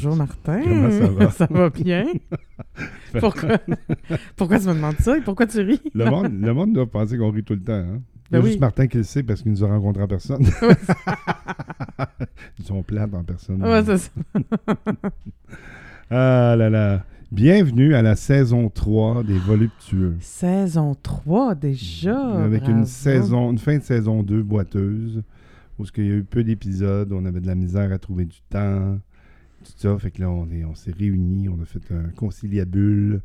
Bonjour Martin. Comment ça va? ça va bien? pourquoi? pourquoi tu me demandes ça et pourquoi tu ris? Le monde, le monde doit penser qu'on rit tout le temps. Hein? Il y Ben a oui. juste Martin qui le sait parce qu'il nous a rencontrés en personne. Ils sont plates en personne. Ouais, c'est ça. ah là là. Bienvenue à la saison 3 des Voluptueux. Saison 3 déjà. Avec une saison, une fin de saison 2 boiteuse, où il y a eu peu d'épisodes, on avait de la misère à trouver du temps, tout ça. Fait que là, on est- on s'est réunis, on a fait un conciliabule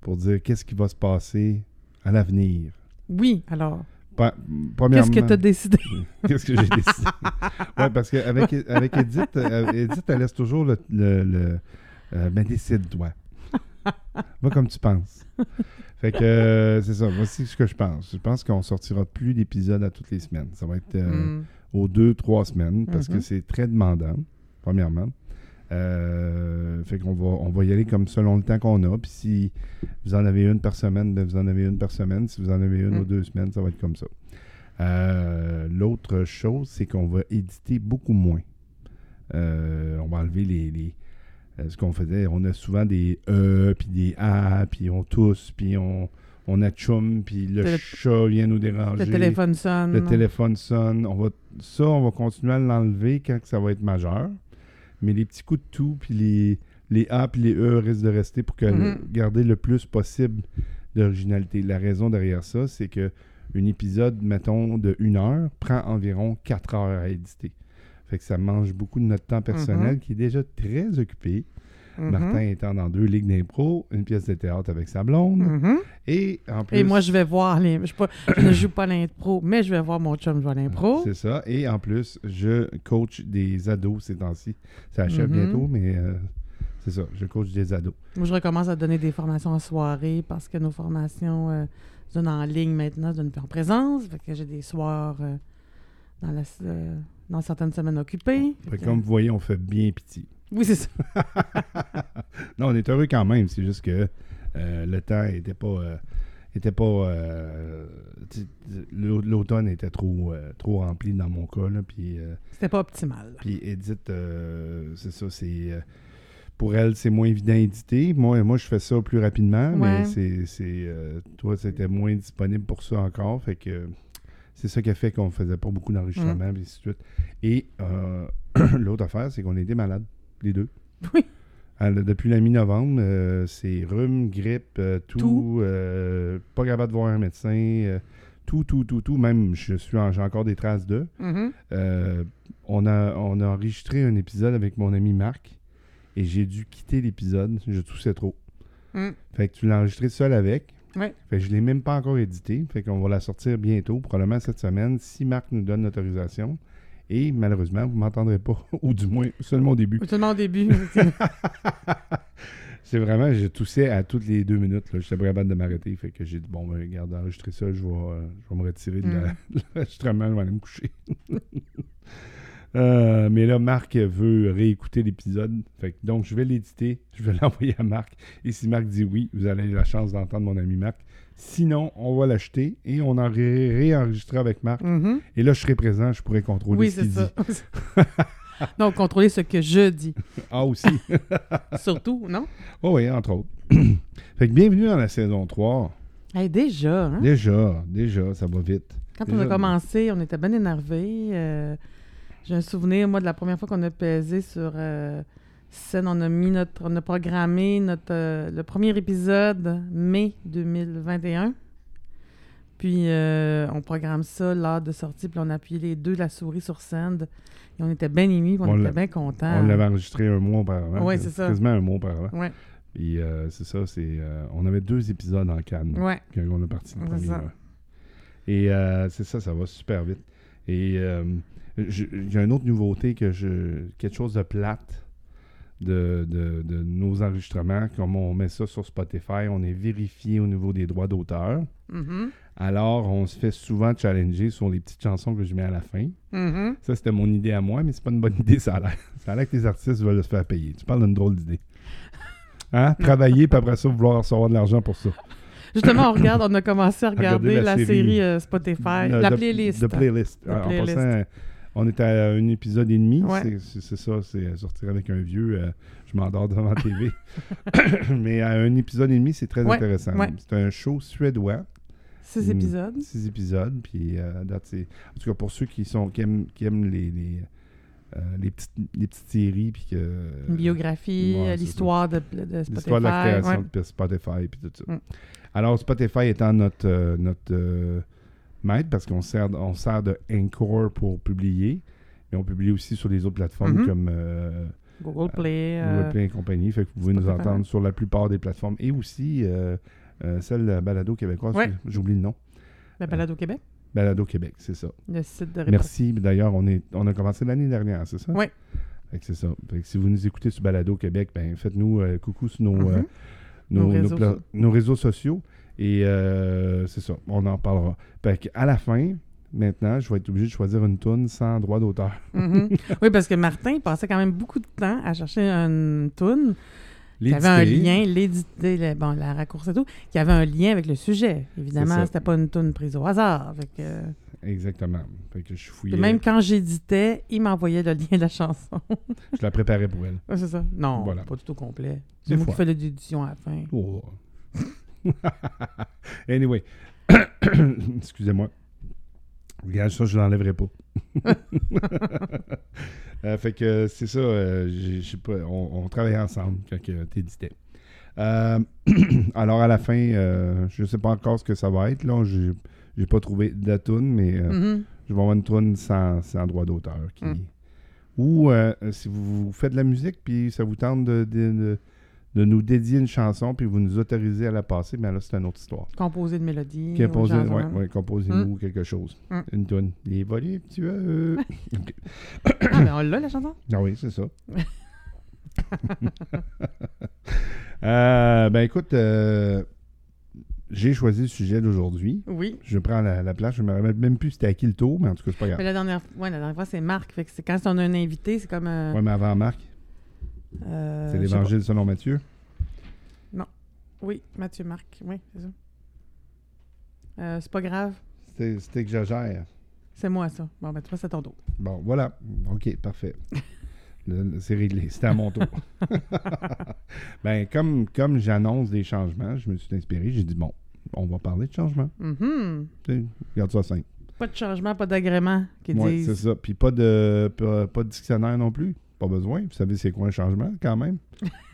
pour dire qu'est-ce qui va se passer à l'avenir. Oui, alors, Pa- qu'est-ce Premièrement, que tu as décidé? qu'est-ce que j'ai décidé? ouais, parce qu'avec avec Edith, euh, Edith, elle laisse toujours le. le, le- euh, ben, décide-toi. Va comme tu penses. Fait que euh, c'est ça. Voici ce que je pense. Je pense qu'on sortira plus d'épisodes à toutes les semaines. Ça va être euh, Hmm. aux deux, trois semaines parce que Mhm. c'est très demandant, premièrement. Euh, fait qu'on va, on va y aller comme selon le temps qu'on a. Puis si vous en avez une par semaine, ben vous en avez une par semaine. Si vous en avez une Mm. ou deux semaines, ça va être comme ça. Euh, L'autre chose, c'est qu'on va éditer beaucoup moins. Euh, on va enlever les, les- ce qu'on faisait. On a souvent des E, puis des A, puis on tousse, puis on, on achoume, puis le Télé- chat vient nous déranger. Le téléphone sonne. Le téléphone sonne. On va, ça, on va continuer à l'enlever quand ça va être majeur. Mais les petits coups de tout, puis les, les A puis les E risquent de rester pour que Mhm. garder le plus possible d'originalité. La raison derrière ça, c'est que un épisode, mettons, de une heure prend environ quatre heures à éditer. Fait que ça mange beaucoup de notre temps personnel Mhm. qui est déjà très occupé. Mhm. Martin étant dans deux ligues d'impro, une pièce de théâtre avec sa blonde. Mhm. Et en plus. Et moi, je vais voir les. Je, suis pas- je ne joue pas l'impro, mais je vais voir mon chum jouer l'impro. C'est ça. Et en plus, je coach des ados ces temps-ci. Ça achève Mhm. bientôt, mais euh, c'est ça. Je coach des ados. Moi, je recommence à donner des formations en soirée parce que nos formations euh, donnent en ligne maintenant, donnent plus en présence. Fait que j'ai des soirs euh, dans, la, euh, dans certaines semaines occupées. Fait Fait que- que comme vous voyez, on fait bien pitié. Oui, c'est ça. non, on est heureux quand même. C'est juste que euh, le temps était pas. euh, était pas euh, l'au- l'automne était trop euh, trop rempli dans mon cas là, puis euh, C'était pas optimal. Puis Edith, euh, c'est ça, c'est. euh, pour elle, c'est moins évident à éditer. Moi, moi, je fais ça plus rapidement, Ouais. mais c'est. c'est, euh, toi, c'était moins disponible pour ça encore. Fait que c'est ça qui a fait qu'on faisait pas beaucoup d'enregistrements, puis ainsi de suite. Et euh, l'autre affaire, c'est qu'on était malades, les deux. Oui. Alors, depuis la mi-novembre, euh, c'est rhume, grippe, euh, tout, Tout. euh, pas capable de voir un médecin, tout, tout, tout, tout. Même, je suis en- j'ai encore des traces de. Mhm. Euh, on, a, on a enregistré un épisode avec mon ami Marc et j'ai dû quitter l'épisode. Je toussais trop. Mm. Fait que tu l'as enregistré seul avec. Ouais. Fait que je l'ai même pas encore édité. Fait qu'on va la sortir bientôt, probablement cette semaine, si Marc nous donne l'autorisation. Et malheureusement, vous m'entendrez pas, ou du moins seulement au début. Seulement au début. C'est vraiment, je toussais à toutes les deux minutes. Je n'étais pas capable de m'arrêter. Fait que j'ai dit, bon, ben, regarde, enregistrer ça, je vais, euh, je vais me retirer de Mm. de l'enregistrement, je vais aller me coucher. Euh, mais là, Marc veut réécouter l'épisode. Donc, je vais l'éditer, je vais l'envoyer à Marc. Et si Marc dit oui, vous allez avoir la chance d'entendre mon ami Marc. Sinon, on va l'acheter et on en ré- réenregistrera avec Marc. Mhm. Et là, je serai présent, je pourrai contrôler Oui, ce qu'il c'est dit. ça. Donc, contrôler ce que je dis. Ah, aussi. Surtout, non? oh, oui, entre autres. fait que bienvenue dans la saison 3. Hey, déjà, hein? Déjà, déjà, ça va vite. Quand on a commencé, on était bien énervés. euh, J'ai un souvenir, moi, de la première fois qu'on a pesé sur euh, scène. On a mis notre, on a programmé notre, euh, le premier épisode mai 2021. Puis euh, on programme ça l'heure de sortie, puis on a appuyé les deux de la souris sur scène. Et on était bien émus, puis on, était bien contents. On l'avait enregistré un mois auparavant. Ouais, c'est ça. Quasiment un mois auparavant. Ouais, Puis euh, c'est ça, c'est. on avait deux épisodes en Cannes ouais. quand on est parti le premier. ça. Et c'est ça, ça va super vite. Et euh, je- j'ai une autre nouveauté que je. quelque chose de plate de, de- de nos enregistrements. Comme on met ça sur Spotify, on est vérifié au niveau des droits d'auteur. Mhm, Alors, on se fait souvent challenger sur les petites chansons que je mets à la fin. mhm. Ça, c'était mon idée à moi, mais c'est pas une bonne idée, ça a l'air. Ça a l'air que les artistes veulent se faire payer. Tu parles d'une drôle d'idée. Hein? Travailler, puis après ça, vouloir recevoir de l'argent pour ça. Justement, on regarde, on a commencé à Regarder regarder la la, série. série, euh, Spotify, Euh, la playlist. De playlist. En passant, On est à un épisode et demi. Ouais. C'est- ça, c'est sortir avec un vieux. euh, je m'endors devant la TV. Mais à un épisode et demi, c'est très Ouais, intéressant. ouais. C'est un show suédois. Six Mm. épisodes. Six épisodes. Puis, euh, en tout cas, pour ceux qui, sont, qui aiment, qui aiment les, les, euh, les, petites, les petites séries. Puis que, Une biographie, ouais, euh, l'histoire de, de Spotify. L'histoire de la création ouais. de Spotify puis tout ça. Mm. Alors, Spotify étant notre, euh, notre euh, maître, parce qu'on sert, on sert de Anchor pour publier, mais on publie aussi sur les autres plateformes Mhm. comme euh, Google Play. Google euh, Play et compagnie. Fait que vous pouvez nous entendre sur la plupart des plateformes et aussi euh, euh, celle de Balado québécoise. Ouais. J'oublie le nom. La balade au Québec. Balado Québec, c'est ça. Le site de réponse. Merci. D'ailleurs, on, est, on a commencé l'année dernière, c'est ça? Que c'est ça. Fait que si vous nous écoutez sur Balado Québec, ben faites-nous euh, coucou sur nos, euh, Mhm. réseaux nos réseaux sociaux. Et euh, c'est ça, on en parlera. Fait à la fin, maintenant, je vais être obligé de choisir une toune sans droit d'auteur. Mhm. Oui, parce que Martin passait quand même beaucoup de temps à chercher une toune qui avait un lien, l'éditer, le- bon, la raccourci et tout, qui avait un lien avec le sujet. Évidemment, c'était pas une toune prise au hasard. Fait que, Exactement. Fait que je fouillais. puis même quand j'éditais, il m'envoyait le lien de la chanson. Je la préparais pour elle. Ouais, c'est ça. Non, Voilà. pas tout au complet. C'est moi qui fais l'édition à la fin. Oh. anyway. Excusez-moi. Regarde, ça, je l'enlèverai pas. Euh, fait que c'est ça, euh, j'ai- je sais pas, on, on travaillait ensemble quand tu éditais. alors à la fin, euh, je sais pas encore ce que ça va être. Là, j'ai, j'ai pas trouvé de tune, mais euh, Mhm. je vais avoir une tune sans, sans droit d'auteur. Qui... Mm. Ou euh, si vous faites de la musique puis ça vous tente de, de- de- de nous dédier une chanson puis vous nous autorisez à la passer, bien là, c'est une autre histoire. Composer de mélodies. Composez, aux gens, ouais, ouais, composez-nous quelque chose. Mm. Une tune. Les voluptueux. Ah, mais on l'a, la chanson? Ah oui, c'est ça. Euh, ben écoute, euh, j'ai choisi le sujet d'aujourd'hui. Oui. Je prends la, la place. Je me rappelle même plus c'était à qui le tour, mais en tout cas, c'est pas grave. Mais la dernière, ouais, la dernière fois, c'est Marc. Fait que quand on a un invité, c'est comme. euh, Ouais, mais avant Marc, euh, c'est je l'Évangile selon Matthieu? pas. Oui, Mathieu Marc. Oui, c'est ça. Euh, c'est pas grave. C'était que j'agère. C'est moi, ça. Bon, ben, toi, c'est ton dos. Bon, voilà. OK, parfait. C'est réglé. C'était à mon tour. ben, comme, comme j'annonce des changements, je me suis inspiré. J'ai dit, bon, on va parler de changements. Mhm. Tu sais, Regarde ça simple. Pas de changement, pas d'agrément qu'ils Oui, c'est ça. Puis pas de, pas, pas de dictionnaire non plus. Pas besoin. Vous savez, c'est quoi un changement, quand même?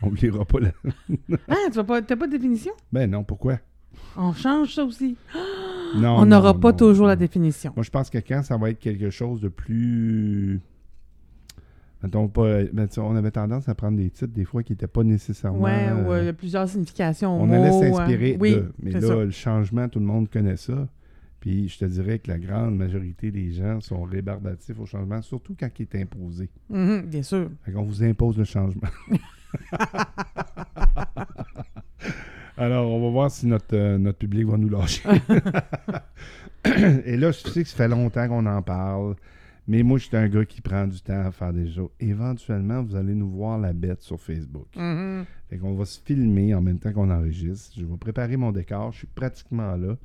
On n'oubliera pas. La... Ah, tu vas pas, t'as pas de définition? Ben non, pourquoi? On change ça aussi. Non, on n'aura pas non, toujours la définition. Moi, je pense que quand ça va être quelque chose de plus. Mettons pas. ben, on avait tendance à prendre des titres des fois qui n'étaient pas nécessairement. Ouais, ou euh, euh, il y a plusieurs significations. on allait s'inspirer hein. Oui, de. Mais là, ça. le changement, tout le monde connaît ça. Puis je te dirais que la grande majorité des gens sont rébarbatifs au changement, surtout quand il est imposé. Mhm, bien sûr. Fait qu'on vous impose le changement. Alors, on va voir si notre, euh, notre public va nous lâcher. Et là, je sais que ça fait longtemps qu'on en parle, mais moi, je suis un gars qui prend du temps à faire des choses. Éventuellement, vous allez nous voir la bête sur Facebook. Mhm. Fait qu'on va se filmer en même temps qu'on enregistre. Je vais préparer mon décor. Je suis pratiquement là.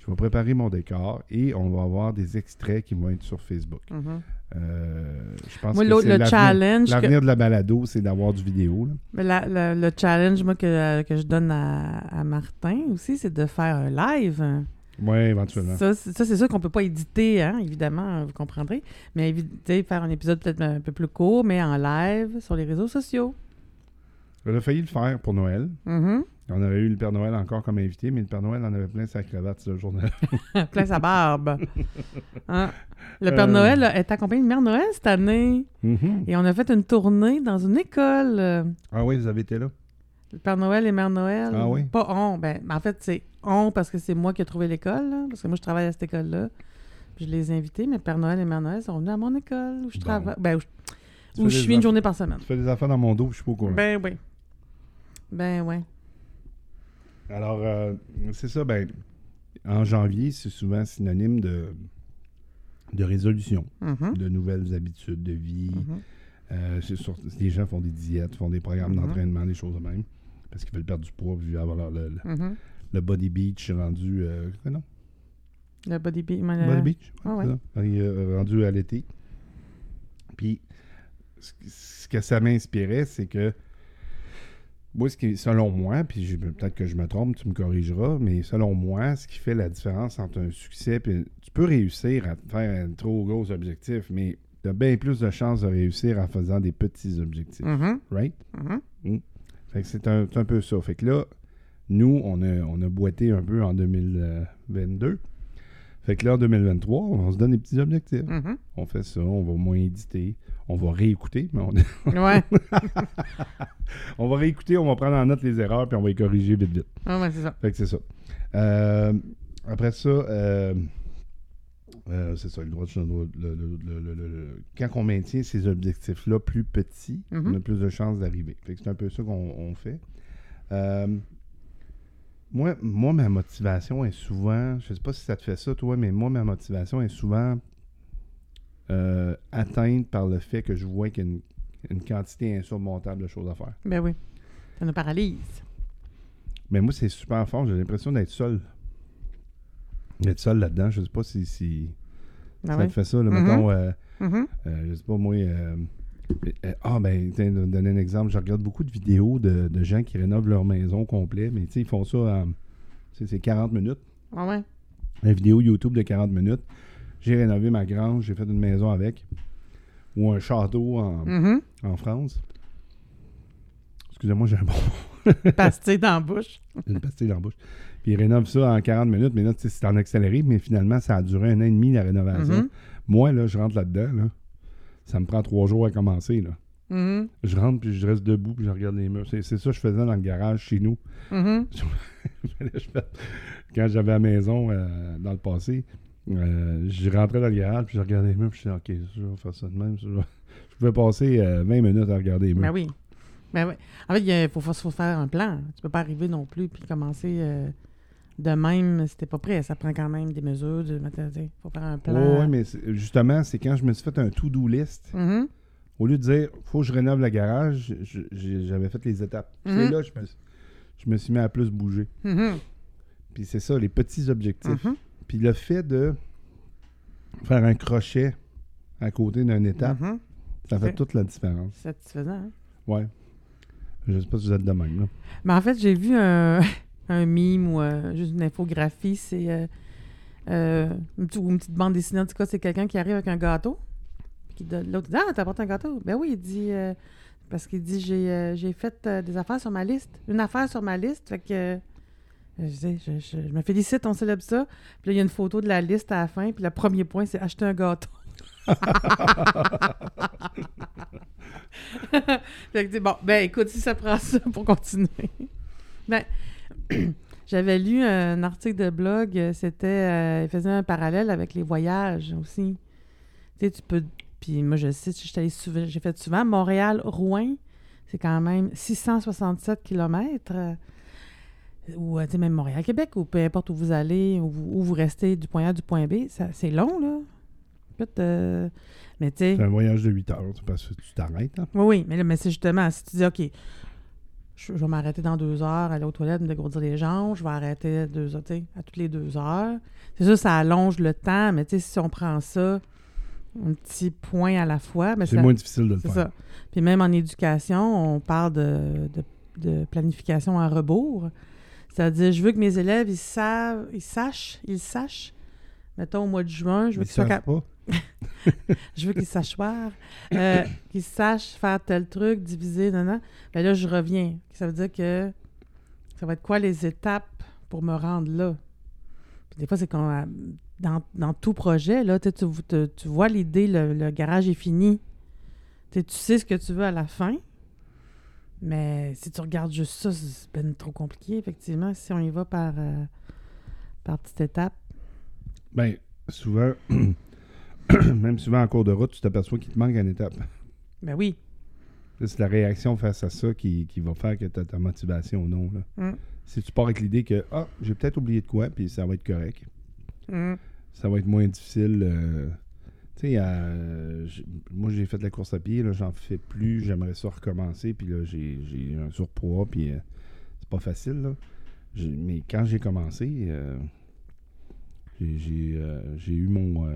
Je vais préparer mon décor et on va avoir des extraits qui vont être sur Facebook. Mhm. Euh, je pense Moi, que le l'avenir- challenge, que- L'avenir de la balado, c'est d'avoir du vidéo. là. mais la- la- le challenge moi, que, que je donne à, à Martin aussi, c'est de faire un live. Oui, éventuellement. Ça, c'est sûr qu'on peut pas éditer, hein, évidemment, vous comprendrez. Mais faire un épisode peut-être un peu plus court, mais en live sur les réseaux sociaux. On a failli le faire pour Noël. Mhm. On aurait eu le Père Noël encore comme invité, mais le Père Noël en avait plein sa cravate ce jour-là. Plein sa barbe. Hein? Le Père Euh. Noël est accompagné de Mère Noël cette année. Mhm. Et on a fait une tournée dans une école. Ah oui, vous avez été là? Le Père Noël et Mère Noël. Ah oui? Pas on. Ben, en fait, c'est on parce que c'est moi qui ai trouvé l'école. Parce que moi, je travaille à cette école-là. Je les ai invités, mais Père Noël et Mère Noël sont venus à mon école où je Bon. travaille. Ben, où je, où suis une journée par semaine. Tu fais des affaires dans mon dos, je suis pas au courant. Ben oui. Ben oui. Alors, euh, c'est ça, ben, en janvier, c'est souvent synonyme de, de résolution, Mhm. de nouvelles habitudes de vie. Mhm. Euh, sur- les gens font des diètes, font des programmes Mhm. d'entraînement, des choses de même, parce qu'ils veulent perdre du poids, puis avoir leur- le, le- le body beach rendu... Euh, non? Le body mais le- Body beach? ah ouais. ça. Euh, rendu à l'été. Puis, ce, ce que ça m'inspirait, c'est que moi, ce qui, selon moi, puis peut-être que je me trompe, tu me corrigeras, mais selon moi, ce qui fait la différence entre un succès, puis tu peux réussir à faire un trop gros objectif, mais tu as bien plus de chances de réussir en faisant des petits objectifs. Mhm, Right? mhm. Fait que c'est un, un peu ça. Fait que là, nous, on a, on a boité un peu en 2022. Fait que là, en 2023, on se donne des petits objectifs. Mhm. On fait ça, on va moins éditer, on va réécouter, mais on, Ouais. on va réécouter, on va prendre en note les erreurs, puis on va les corriger vite, vite. Ah ouais, c'est ça. Fait que c'est ça. Euh, après ça, euh, euh, c'est ça, le droit de le- quand on maintient ces objectifs-là plus petits, Mhm. on a plus de chances d'arriver. Fait que c'est un peu ça qu'on on fait. Moi, moi, ma motivation est souvent, je sais pas si ça te fait ça, toi, mais moi, ma motivation est souvent euh, atteinte par le fait que je vois qu'il y a une, une quantité insurmontable de choses à faire. Ben oui. Ça nous paralyse. Mais moi, c'est super fort. J'ai l'impression d'être seul. D'être seul là-dedans. Je sais pas si, si Ben ça oui. te fait ça. Là. Mettons, euh, euh, je sais pas, moi. ah, ben, tiens, de donner un exemple. Je regarde beaucoup de vidéos de, de gens qui rénovent leur maison complet. Mais tu sais, ils font ça en. C'est 40 minutes. Ah ouais. Une vidéo YouTube de 40 minutes. J'ai rénové ma grange. J'ai fait une maison avec. Ou un château en, Mhm. en France. Excusez-moi, j'ai un bon Pastille dans la bouche. une pastille dans la bouche. Puis ils rénovent ça en 40 minutes, mais là, c'est en accéléré, mais finalement, ça a duré un an et demi, la rénovation. Mhm. Moi, là, je rentre là-dedans, là, ça me prend trois jours à commencer, là. Mhm. Je rentre, puis je reste debout, puis je regarde les murs. C'est ça que je faisais dans le garage chez nous. Quand j'avais la maison euh, dans le passé, euh, je rentrais dans le garage, puis je regardais les murs, puis je disais, OK, je vais faire ça de même. je vais- Je pouvais passer euh, 20 minutes à regarder les murs. Ben oui. Ben oui. En fait, il faut, faire un plan. Tu peux pas arriver non plus puis commencer euh, de même si t'es pas prêt. Ça prend quand même des mesures. Il faut faire un plan. Oui, mais justement, c'est quand je me suis fait un to-do list. Mhm. Au lieu de dire, faut que je rénove le garage, j'avais fait les étapes. Mhm. C'est là je me, je me suis mis à plus bouger. Mhm. Puis c'est ça, les petits objectifs. Puis le fait de faire un crochet à côté d'une étape, Mhm. ça fait toute la différence. Satisfaisant. hein? Ouais. Je sais pas si vous êtes de même, là. Mais en fait, j'ai vu un, un mime ou euh, juste une infographie. C'est euh, euh, une, petite, ou une petite bande dessinée. En tout cas, c'est quelqu'un qui arrive avec un gâteau. Puis qui donne- L'autre dit Ah, t'as apporté un gâteau Ben oui, il dit. euh, parce qu'il dit J'ai euh, j'ai fait des affaires sur ma liste. Une affaire sur ma liste. Fait que. Je, je, je- je me félicite, on célèbre ça. Puis là, il y a une photo de la liste à la fin. Puis le premier point, c'est acheter un gâteau. fait que bon, ben écoute, si ça prend ça pour continuer. ben, j'avais lu un article de blog, euh, c'était, euh, il faisait un parallèle avec les voyages aussi. Tu sais, tu peux, puis moi je sais, j'ai fait souvent, Montréal-Rouen, c'est quand même 667 km. Ou euh, tu sais, même Montréal-Québec, ou peu importe où vous allez, où vous, où vous restez du point A du point B, ça- c'est long, là. Écoute, euh, mais tu sais... C'est un voyage de 8 heures, parce que tu t'arrêtes. hein. Oui, oui, mais, là, mais c'est justement, si tu dis, OK, je, je vais m'arrêter dans deux heures, aller aux toilettes, me dégourdir les jambes, je vais arrêter deux heures, à toutes les deux heures. C'est sûr, ça allonge le temps, mais tu sais, si on prend ça un petit point à la fois, mais C'est moins difficile de le c'est faire. ça. Puis même en éducation, on parle de, de- de planification à rebours. C'est-à-dire, je veux que mes élèves, ils savent, ils sachent, ils sachent. Mettons, au mois de juin, je veux Ils qu'ils soient capables pas. je veux qu'ils sachent faire, euh, qu'ils sachent faire tel truc, diviser, non, non. Ben là, je reviens. Ça veut dire que ça va être quoi les étapes pour me rendre là? Puis des fois, c'est qu'on a- dans, dans tout projet, là, tu, tu, vois l'idée, le, le garage est fini. Tu sais ce que tu veux à la fin. Mais si tu regardes juste ça, c'est ben trop compliqué, effectivement. Si on y va par, euh, par petites étapes. Ben, souvent, même souvent en cours de route, tu t'aperçois qu'il te manque une étape. Ben oui. C'est la réaction face à ça qui, qui va faire que tu as ta motivation ou non. Là. Mm. Si tu pars avec l'idée que ah, j'ai peut-être oublié de quoi, puis ça va être correct. Mm. Ça va être moins difficile. euh, tu sais, euh, moi j'ai fait de la course à pied, là, j'en fais plus, j'aimerais ça recommencer, puis là j'ai j'ai un surpoids, puis euh, c'est pas facile. Là. Mais quand j'ai commencé, euh, j'ai eu mon.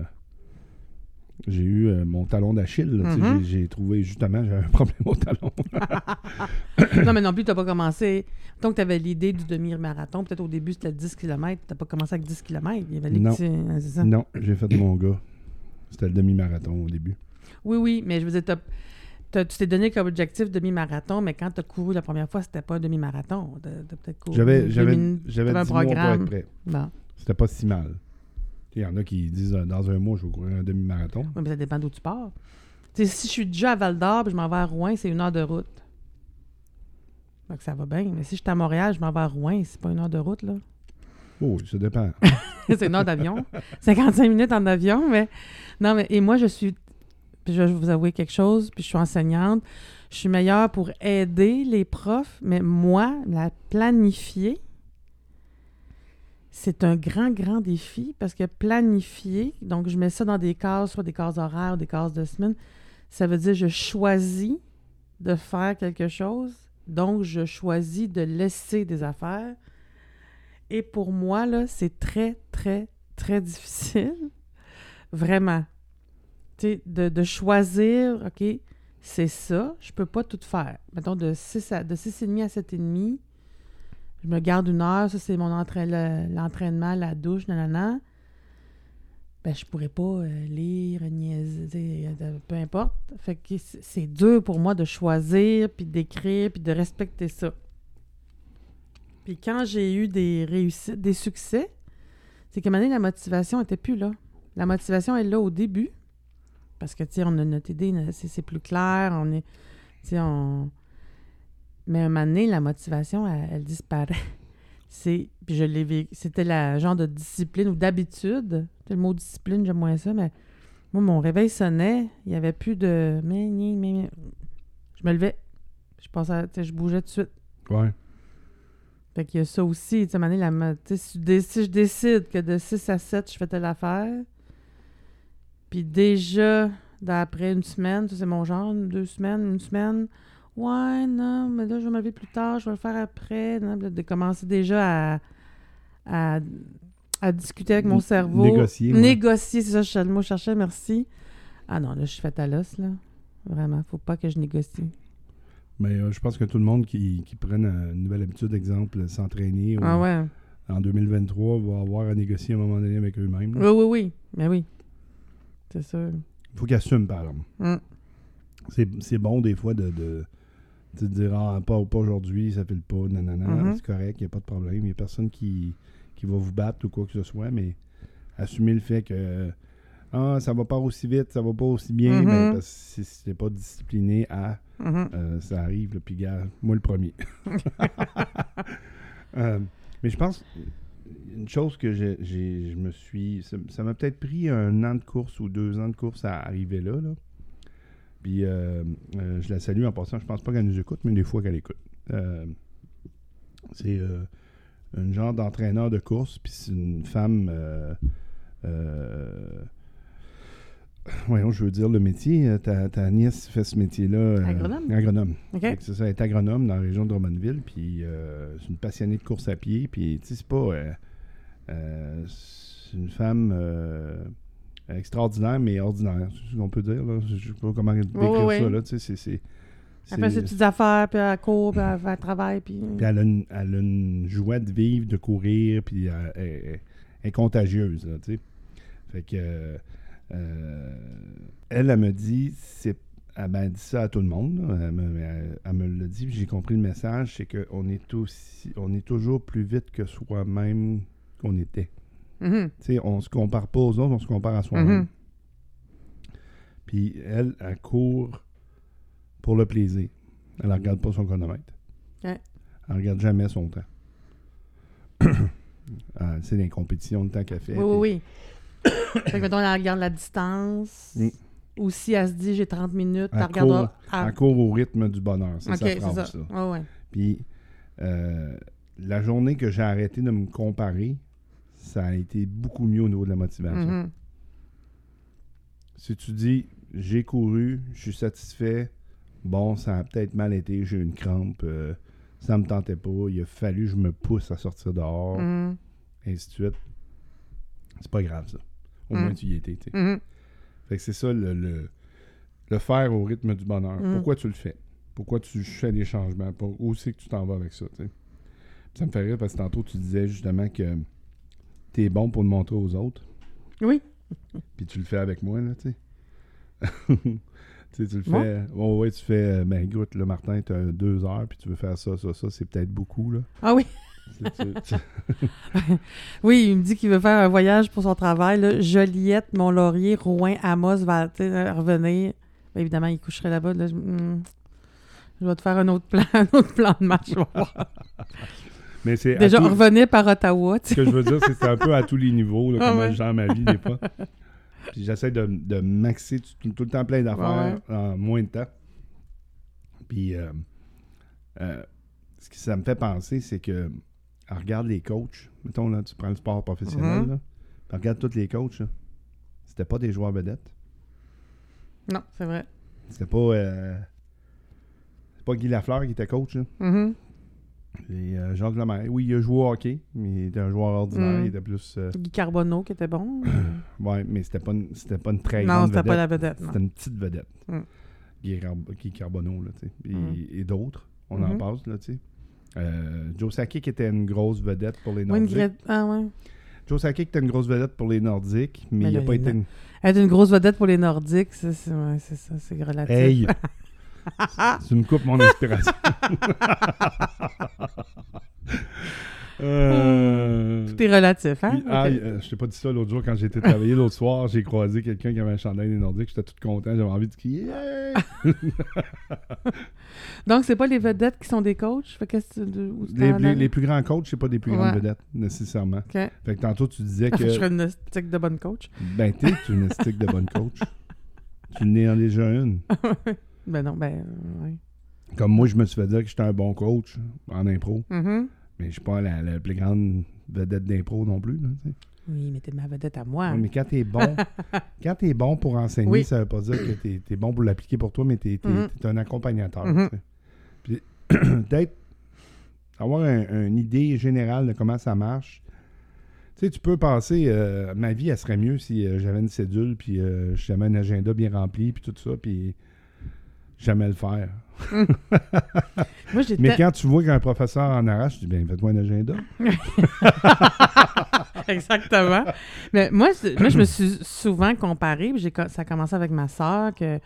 j'ai eu euh, mon talon d'Achille. Mhm. j'ai- trouvé justement, j'avais un problème au talon. non, mais non plus, tu n'as pas commencé. Donc, tu avais l'idée du demi-marathon. Peut-être au début, c'était 10 km. Tu n'as pas commencé avec 10 km. Il y avait Non. ça. non, j'ai fait mon gars. C'était le demi-marathon au début. Oui, oui, mais je veux dire, t'as- t'as- tu t'es donné comme objectif demi-marathon, mais quand tu as couru la première fois, c'était pas un demi-marathon. J'avais j'avais 10 mois pour être prêt. C'était pas si mal. Il y en a qui disent euh, dans un mois, je vais courir un demi-marathon. Oui, mais ça dépend d'où tu pars. Si je suis déjà à Val d'Or je m'en vais à Rouen, c'est une heure de route. Donc ça va bien. Mais si je suis à Montréal, je m'en vais à Rouen, c'est pas une heure de route, là. Oh, ça dépend. c'est une heure d'avion. 55 minutes en avion, mais. Non, mais. Et moi, je suis. Puis je vais vous avouer quelque chose, puis je suis enseignante. Je suis meilleure pour aider les profs, mais moi, la planifier, c'est un grand, grand défi parce que planifier, donc je mets ça dans des cases, soit des cases horaires des cases de semaine, ça veut dire je choisis de faire quelque chose, donc je choisis de laisser des affaires. Et pour moi, là, c'est très, très, très difficile. Vraiment. Tu de, de choisir, OK, c'est ça, je peux pas tout faire. Mettons, de 6 à, de 6,5 à 7,5, je me garde une heure, ça, c'est mon le- l'entraînement, la douche, nanana. Ben, je pourrais pas euh, lire, niaiser, euh, peu importe. Fait que c'est dur pour moi de choisir, puis d'écrire, puis de respecter ça. Puis quand j'ai eu des réussites, des succès, c'est qu'à un moment donné, la motivation était plus là. La motivation est là au début. Parce que, tu sais, on a notre idée, c'est plus clair, on est. Tu sais, on. Mais à un moment donné, la motivation, elle, disparaît. C'est. Puis je l'ai. C'était la genre de discipline ou d'habitude. Le mot discipline, j'aime moins ça, mais moi, mon réveil sonnait, il n'y avait plus de. Je me levais. Je passais, tu sais, je bougeais tout de suite. Ouais. Fait qu'il y a ça aussi. Tu sais, la si, si je décide que de 6 à 7, je fais telle affaire, puis déjà, d'après une semaine, c'est mon genre, deux semaines, une semaine, ouais, non, mais là, je vais me lever plus tard, je vais le faire après. non, de, commencer déjà à, à, à discuter avec mon cerveau. négocier, ouais. Négocier, c'est ça je- le mot cherchais, merci. Ah non, là, je suis faite à l'os, là. Vraiment, faut pas que je négocie. Mais euh, je pense que tout le monde qui, qui prenne une nouvelle habitude, exemple, s'entraîner Ah ou- ouais. en 2023, va avoir à négocier à un moment donné avec eux-mêmes. Oui, oui, oui. Mais oui. C'est sûr. Il faut qu'ils assument, par exemple. Mm. C'est bon des fois de, de, de dire Ah, pas, pas aujourd'hui, ça file pas, nanana, Mhm. c'est correct, il n'y a pas de problème. Il n'y a personne qui, qui va vous battre ou quoi que ce soit, mais assumer le fait que Ah, ça va pas aussi vite, ça va pas aussi bien, ben, parce que si t'es pas discipliné à Mhm. euh, ça arrive, là, puis gars, moi le premier. Euh, mais je pense, une chose que j'ai, je me suis. Ça m'a peut-être pris un an de course ou deux ans de course à arriver là. là. Puis euh, euh, je la salue en passant. Je pense pas qu'elle nous écoute, mais des fois qu'elle écoute. C'est un genre d'entraîneur de course, puis c'est une femme. Voyons, je veux dire le métier. euh, Ta, ta nièce fait ce métier-là. euh, Agronome. Agronome. C'est ça, elle est agronome dans la région de Drummondville, puis euh, c'est une passionnée de course à pied, puis tu sais, c'est pas... euh, c'est une femme extraordinaire, mais ordinaire, c'est ce qu'on peut dire, là. Je sais pas comment décrire oui. ça, là, tu sais, c'est... c'est- Elle fait ses petites affaires, puis elle court, puis elle fait le travail, puis... puis elle a, une, elle a une joie de vivre, de courir, puis elle- elle est contagieuse, là, tu sais. Fait que... euh, euh, elle, elle me dit, c'est... Elle m'a dit ça à tout le monde. Elle, me, elle- elle me l'a dit, puis j'ai compris le message, c'est qu'on est aussi... On est toujours plus vite que soi-même qu'on était. Tu sais, on se compare pas aux autres, on se compare à soi-même. Mhm. Puis elle, elle court pour le plaisir. Elle ne regarde pas son chronomètre. Ouais. Elle regarde jamais son temps. Ah, c'est les compétitions de temps qu'elle fait. Oui, oui, oui. Fait que, mettons, elle regarde la distance. Mm. Ou si elle se dit, j'ai 30 minutes, Elle regardera... puis elle- court au rythme du bonheur. C'est ça. ça. Ouais, ouais. Puis euh, la journée que j'ai arrêté de me comparer, ça a été beaucoup mieux au niveau de la motivation. Mhm. Si tu dis j'ai couru, je suis satisfait, bon, ça a peut-être mal été, j'ai eu une crampe, euh, ça me tentait pas, il a fallu que je me pousse à sortir dehors, Mhm. ainsi de suite. C'est pas grave ça. Au Mm. moins tu y étais. Mhm. Fait que c'est ça le, le, le faire au rythme du bonheur. Mm. Pourquoi tu le fais? Pourquoi tu fais des changements? Pour, où c'est que tu t'en vas avec ça? Ça me fait rire parce que tantôt tu disais justement que tu es bon pour le montrer aux autres. Oui. Puis tu le fais avec moi, là, tu sais. tu le fais. Oh, ouais, tu fais. euh, Ben, écoute, là, Martin, tu as deux heures, puis tu veux faire ça, ça, ça, c'est peut-être beaucoup, là. Ah oui. Oui, il me dit qu'il veut faire un voyage pour son travail. là. Joliette, Mont-Laurier, Rouen, Amos va euh, revenir. Ben, évidemment, il coucherait là-bas. là. Hmm, je vais te faire un autre plan, un autre plan de match. Mais c'est. Déjà, tout- revenir par Ottawa. Ce que je veux dire, c'est que c'est un peu à tous les niveaux, là, Ah comment ouais. je gère ma vie, des fois. Puis j'essaie de, de maxer tout, tout le temps plein d'affaires en moins de temps. Puis, euh, euh, ce que ça me fait penser, c'est que, regarde les coachs. Mettons, là, tu prends le sport professionnel, Mhm. là, puis regarde tous les coachs. C'était pas des joueurs vedettes. Non, c'est vrai. C'était pas. euh, c'est pas Guy Lafleur qui était coach, là. Mhm. Et euh, Jacques Lemaire. Oui, il a joué au hockey, mais il était un joueur ordinaire. Mhm. Il était plus. euh, Guy Carbonneau, qui était bon. Ouais, mais c'était pas une, c'était pas une très non, grande c'était vedette. pas la vedette. non. C'était une petite vedette. Mm. Guy, Guy Carbonneau, là, tu sais. Et, Mm. et d'autres. On en Mhm. passe, là, tu sais. Euh, Joe Sakic était une grosse vedette pour les Oui, Nordiques. grade- Ah ouais. Joe Sakic était une grosse vedette pour les Nordiques, mais Mais il n'a pas été... une- Être une grosse vedette pour les Nordiques, c'est ouais, c'est ça, c'est relatif. Hey! tu me coupes mon inspiration. Euh, Tout est relatif, hein? ah, euh, je t'ai pas dit ça l'autre jour quand j'ai été travailler l'autre soir. J'ai croisé quelqu'un qui avait un chandail des Nordiques. J'étais tout content. J'avais envie de crier. Donc, c'est pas les vedettes qui sont des coachs? Fait que de- Les, plus grands coachs, c'est pas des plus grandes vedettes, nécessairement. Fait que tantôt, tu disais que je serais une stick de bonne coach. Ben, t'es une stick de bonne coach. tu n'es en déjà une. Ben non, ben, euh, ouais. Comme moi, je me suis fait dire que j'étais un bon coach en impro, Mhm. mais je suis pas la, la plus grande vedette d'impro non plus. là. Oui, mais t'es ma vedette à moi. Ouais, mais quand t'es bon, quand t'es bon pour enseigner, Oui. ça veut pas dire que t'es es bon pour l'appliquer pour toi, mais t'es es, Mhm. un accompagnateur. Tu sais. Puis peut-être avoir un- une idée générale de comment ça marche. Tu sais, tu peux penser, euh, ma vie, elle serait mieux si euh, j'avais une cédule, puis euh, j'avais un agenda bien rempli, puis tout ça, puis jamais le faire. Moi. Mais quand tu vois qu'un professeur en arrache, tu dis, bien, fais-toi un agenda. Exactement. Mais moi, moi, je me suis souvent comparée. puis ça a commencé avec ma sœur que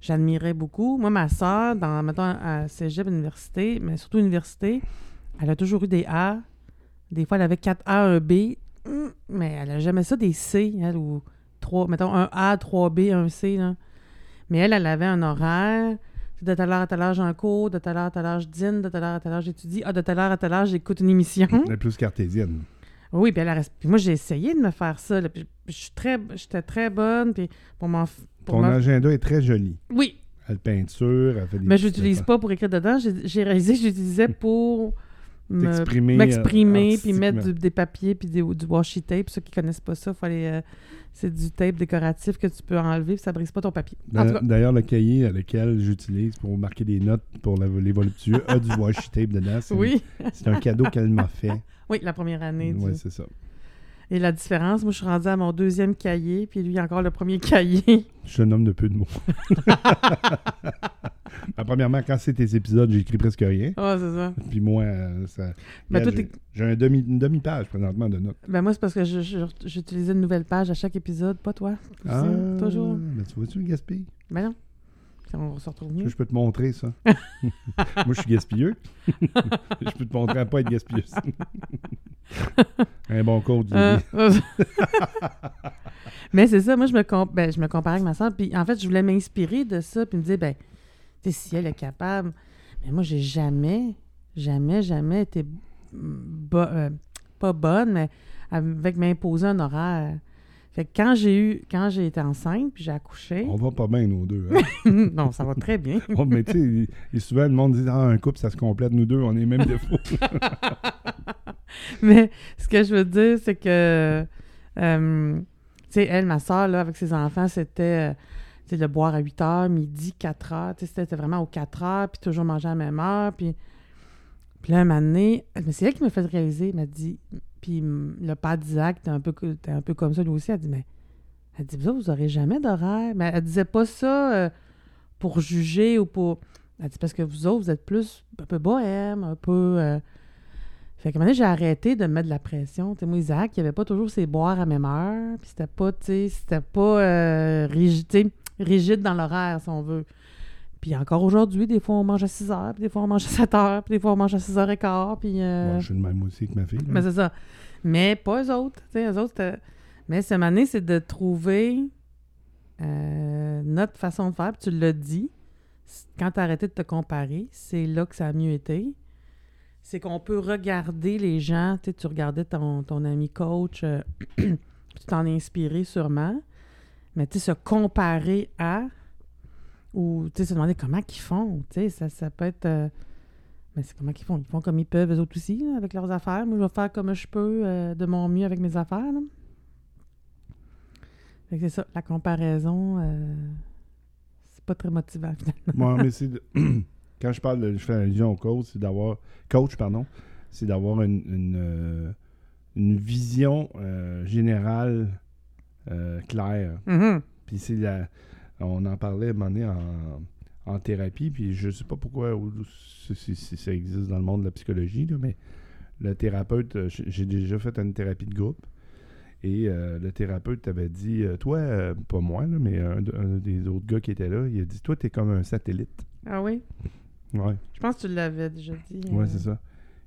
j'admirais beaucoup. Moi, ma sœur, dans, mettons, à cégep, université, mais surtout université, elle a toujours eu des A. Des fois, elle avait 4 A, un B. Hum, Mais elle n'a jamais ça des C, elle, ou 3, mettons, un A, 3 B, un C, là. Mais elle, elle avait un horaire. De telle heure à telle heure, j'ai un cours. De telle heure à telle heure, je dîne. De telle heure à telle heure, j'étudie. Ah, de telle heure à telle heure, j'écoute une émission. Elle est plus cartésienne. Oui, puis elle a puis moi, j'ai essayé de me faire ça. là, puis je, suis très, j'étais très bonne. Puis pour m'en. Pour Ton m'en- agenda est très joli. Oui, Elle peinture, elle fait des mais je l'utilise pas pour écrire dedans. J'ai j'ai réalisé que j'utilisais pour m'exprimer, euh, puis mettre du- des papiers, puis des- du washi tape. Ceux qui connaissent pas ça, faut aller, euh, c'est du tape décoratif que tu peux enlever, puis ça brise pas ton papier. D'ailleurs, le cahier lequel j'utilise pour marquer des notes pour la- les voluptueux a du washi tape dedans. Oui, c'est un cadeau qu'elle m'a fait. oui, la première année. du- Ouais, c'est ça. Et la différence, moi, je suis rendue à mon deuxième cahier, puis lui, encore le premier cahier. Je te nomme de peu de mots. Ben, premièrement, quand c'est tes épisodes, j'écris presque rien. Ah, c'est ça. Puis moi, euh, ça, Ben, j'ai un demi, une demi-page présentement de notes. Ben moi, c'est parce que j'utilisais une nouvelle page à chaque épisode, pas toi. Ah, toujours. Ben, tu vois-tu le gaspille? Ben non. Puis On se retrouve Je, mieux? je peux te montrer ça. moi, je suis gaspilleux. je peux te montrer à pas être gaspilleuse. un bon code. Euh. Mais c'est ça, moi, je me, com- ben, je me comparais avec ma soeur. Puis en fait, je voulais m'inspirer de ça. Puis me dire, ben, si elle est capable. Mais moi, j'ai jamais, jamais, jamais été bo- euh, pas bonne, mais avec m'imposer un horaire. Fait que quand j'ai eu, quand j'ai été enceinte, puis j'ai accouché, On va pas bien, nous deux. hein? non, ça va très bien. Mais tu sais, souvent, le monde dit Ah, un couple, ça se complète, nous deux, on est même défaut. Mais ce que je veux dire, c'est que, euh, tu sais, elle, ma soeur, là, avec ses enfants, c'était, euh, tu sais, de boire à 8 heures, midi, 4 heures. Tu sais, c'était- vraiment aux 4 heures, puis toujours manger à la même heure. Puis, puis là, un moment donné, mais c'est elle qui m'a fait réaliser, elle m'a dit, puis le père d'Isaac était un, peu, un peu comme ça, lui aussi, elle dit, mais Elle dit, vous, autres, vous aurez jamais d'horaire. Mais elle disait pas ça euh, pour juger ou pour. Elle dit, parce que vous autres, vous êtes plus un peu bohème, un peu. euh. Fait moment donné, j'ai arrêté de me mettre de la pression. Moi, Isaac, il avait pas toujours ses boires à même heure. Puis c'était pas, tu sais, c'était pas euh, rigide, rigide dans l'horaire, si on veut. Puis encore aujourd'hui, des fois, on mange à 6 heures, puis des fois, on mange à 7 heures, puis des fois, on mange à 6 heures et quart, puis... euh, Moi, je suis le même aussi que ma fille. là. mais c'est ça. Mais pas eux autres. Eux autres, c'était- Mais cette année, c'est de trouver euh, notre façon de faire. Puis tu l'as dit, quand tu as arrêté de te comparer, c'est là que ça a mieux été. C'est qu'on peut regarder les gens. Tu sais, tu regardais ton, ton ami coach, euh, puis tu t'en inspiré sûrement. Mais tu sais, se comparer à, ou tu sais, se demander comment ils font. Tu sais, ça, ça peut être. euh, mais c'est comment qu'ils font? Ils font comme ils peuvent, eux autres aussi, là, avec leurs affaires. Moi, je vais faire comme je peux, euh, de mon mieux avec mes affaires. c'est ça, la comparaison, euh, c'est pas très motivant, finalement. Moi, mais c'est de- quand je parle de je fais allusion au coach, c'est d'avoir coach pardon, c'est d'avoir une, une, une vision générale claire. Mhm. Puis c'est la on en parlait à un moment donné en, en thérapie, puis je sais pas pourquoi ou si, ça existe dans le monde de la psychologie, là, mais le thérapeute, euh, j'ai déjà fait une thérapie de groupe. Et euh, le thérapeute t'avait dit, euh, toi, euh, pas moi, là, mais un, de- un des autres gars qui était là, il a dit, toi, t'es comme un satellite. Ah oui? Ouais, Je pense que tu l'avais déjà dit. ouais euh. c'est ça.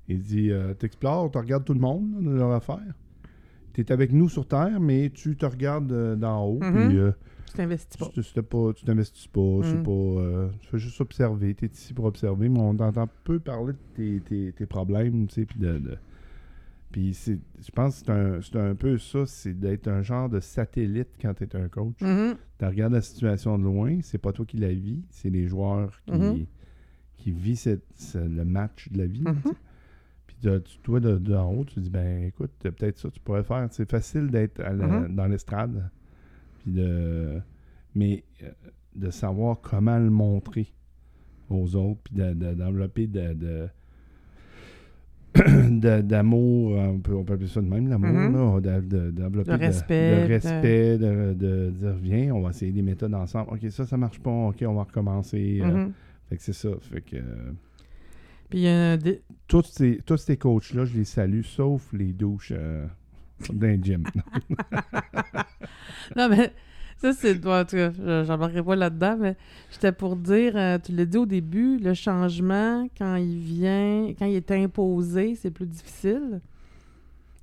Il dit, t'explores, tu regardes tout le monde, là, dans leur affaire. T'es avec nous sur Terre, mais tu te regardes euh, d'en haut, Mhm. puis euh, Tu t'investis pas. tu tu pas, tu t'investis pas, Mm. pas, euh, tu fais juste observer, t'es ici pour observer, mais on t'entend peu parler de tes, tes- tes problèmes, tu sais, puis de... de- puis c'est, je pense que c'est un, un peu ça, c'est d'être un genre de satellite quand t'es un coach. Mhm. Tu regardes la situation de loin, c'est pas toi qui la vis, c'est les joueurs qui, Mhm. qui vivent le match de la vie. Mhm. Tu toi, de, de en haut, tu dis, ben écoute, peut-être ça tu pourrais faire. C'est facile d'être Mhm. dans l'estrade, puis de, mais euh, de savoir comment le montrer aux autres, puis de- de- d'envelopper de, d'amour, on peut, on peut appeler ça de même, l'amour, Mhm. là, de- de- de- respect, de de- respect, de, de dire, viens, on va essayer des méthodes ensemble. OK, ça, ça marche pas, OK, on va recommencer. euh, Mhm. fait que c'est ça. Fait que euh, Puis dé- tous ces, tous ces coachs-là, je les salue, sauf les douches euh, d'un gym. Non, mais ça, c'est. En tout cas, je- j'embarquerai pas là-dedans, mais j'étais pour dire, euh, tu l'as dit au début, le changement, quand il vient, quand il est imposé, c'est plus difficile.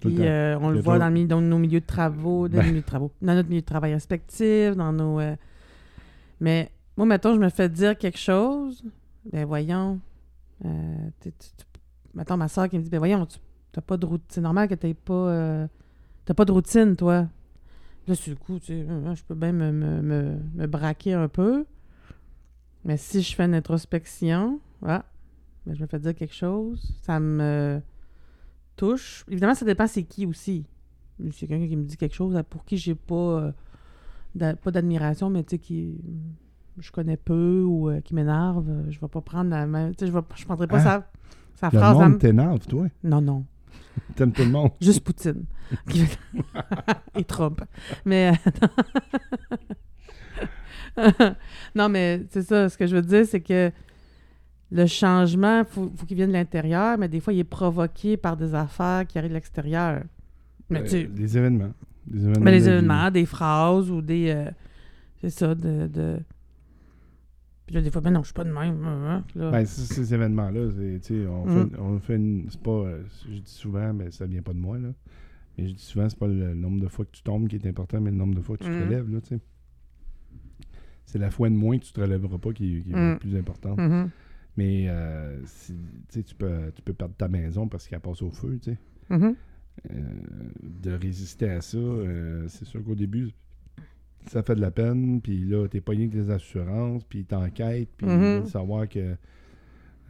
Puis euh, on le voit dans, le milieu- dans nos milieux de travaux, dans, Ben. nos milieux de travaux, dans notre milieu de travail respectif, dans nos. euh, Mais moi, mettons, je me fais dire quelque chose, ben voyons. Euh, tu- tu- ma soeur qui me dit, ben voyons, tu pas de routine. C'est normal que t'aies pas. euh, pas de routine, toi. Là, sur le coup, tu sais, euh, je peux bien me, me, me- me braquer un peu. Mais si je fais une introspection, ah, ben, je me fais dire quelque chose, ça me touche. Évidemment, ça dépend c'est qui aussi. Si c'est quelqu'un qui me dit quelque chose pour qui j'ai pas, euh, pas d'admiration, mais tu sais, qui je connais peu ou euh, qui m'énerve, euh, je vais pas prendre la même. Tu sais, je vais je prendrai pas Hein? sa, sa Le phrase. monde t'énerve, toi. Non, non. T'aimes tout le monde. Juste Poutine. Et Trump. Mais. euh, non, mais c'est ça. Ce que je veux dire, c'est que le changement, il faut, faut qu'il vienne de l'intérieur, mais des fois, il est provoqué par des affaires qui arrivent de l'extérieur. Mais Euh, tu les événements. Les événements. mais les événements, des phrases ou des. euh, c'est ça, de. de... Puis là, des fois, ben non, je suis pas de même. hein, puis là. Ben, ces, événements-là, c'est, tu sais, on, Mm. fait, on fait une. C'est pas. euh, je dis souvent, mais ça vient pas de moi, là. Mais je dis souvent, c'est pas le nombre de fois que tu tombes qui est important, mais le nombre de fois que tu te Mm. relèves, là, tu sais. C'est la fois de moins que tu te relèveras pas qui, qui est Mm. le plus importante. Mhm. Mais euh, si- tu sais, tu peux, tu peux perdre ta maison parce qu'elle passe au feu, tu sais. Mhm. Euh, de résister à ça, euh, c'est sûr qu'au début, ça fait de la peine, puis là, t'es pogné avec les assurances, puis t'enquêtes, puis Mhm. de savoir que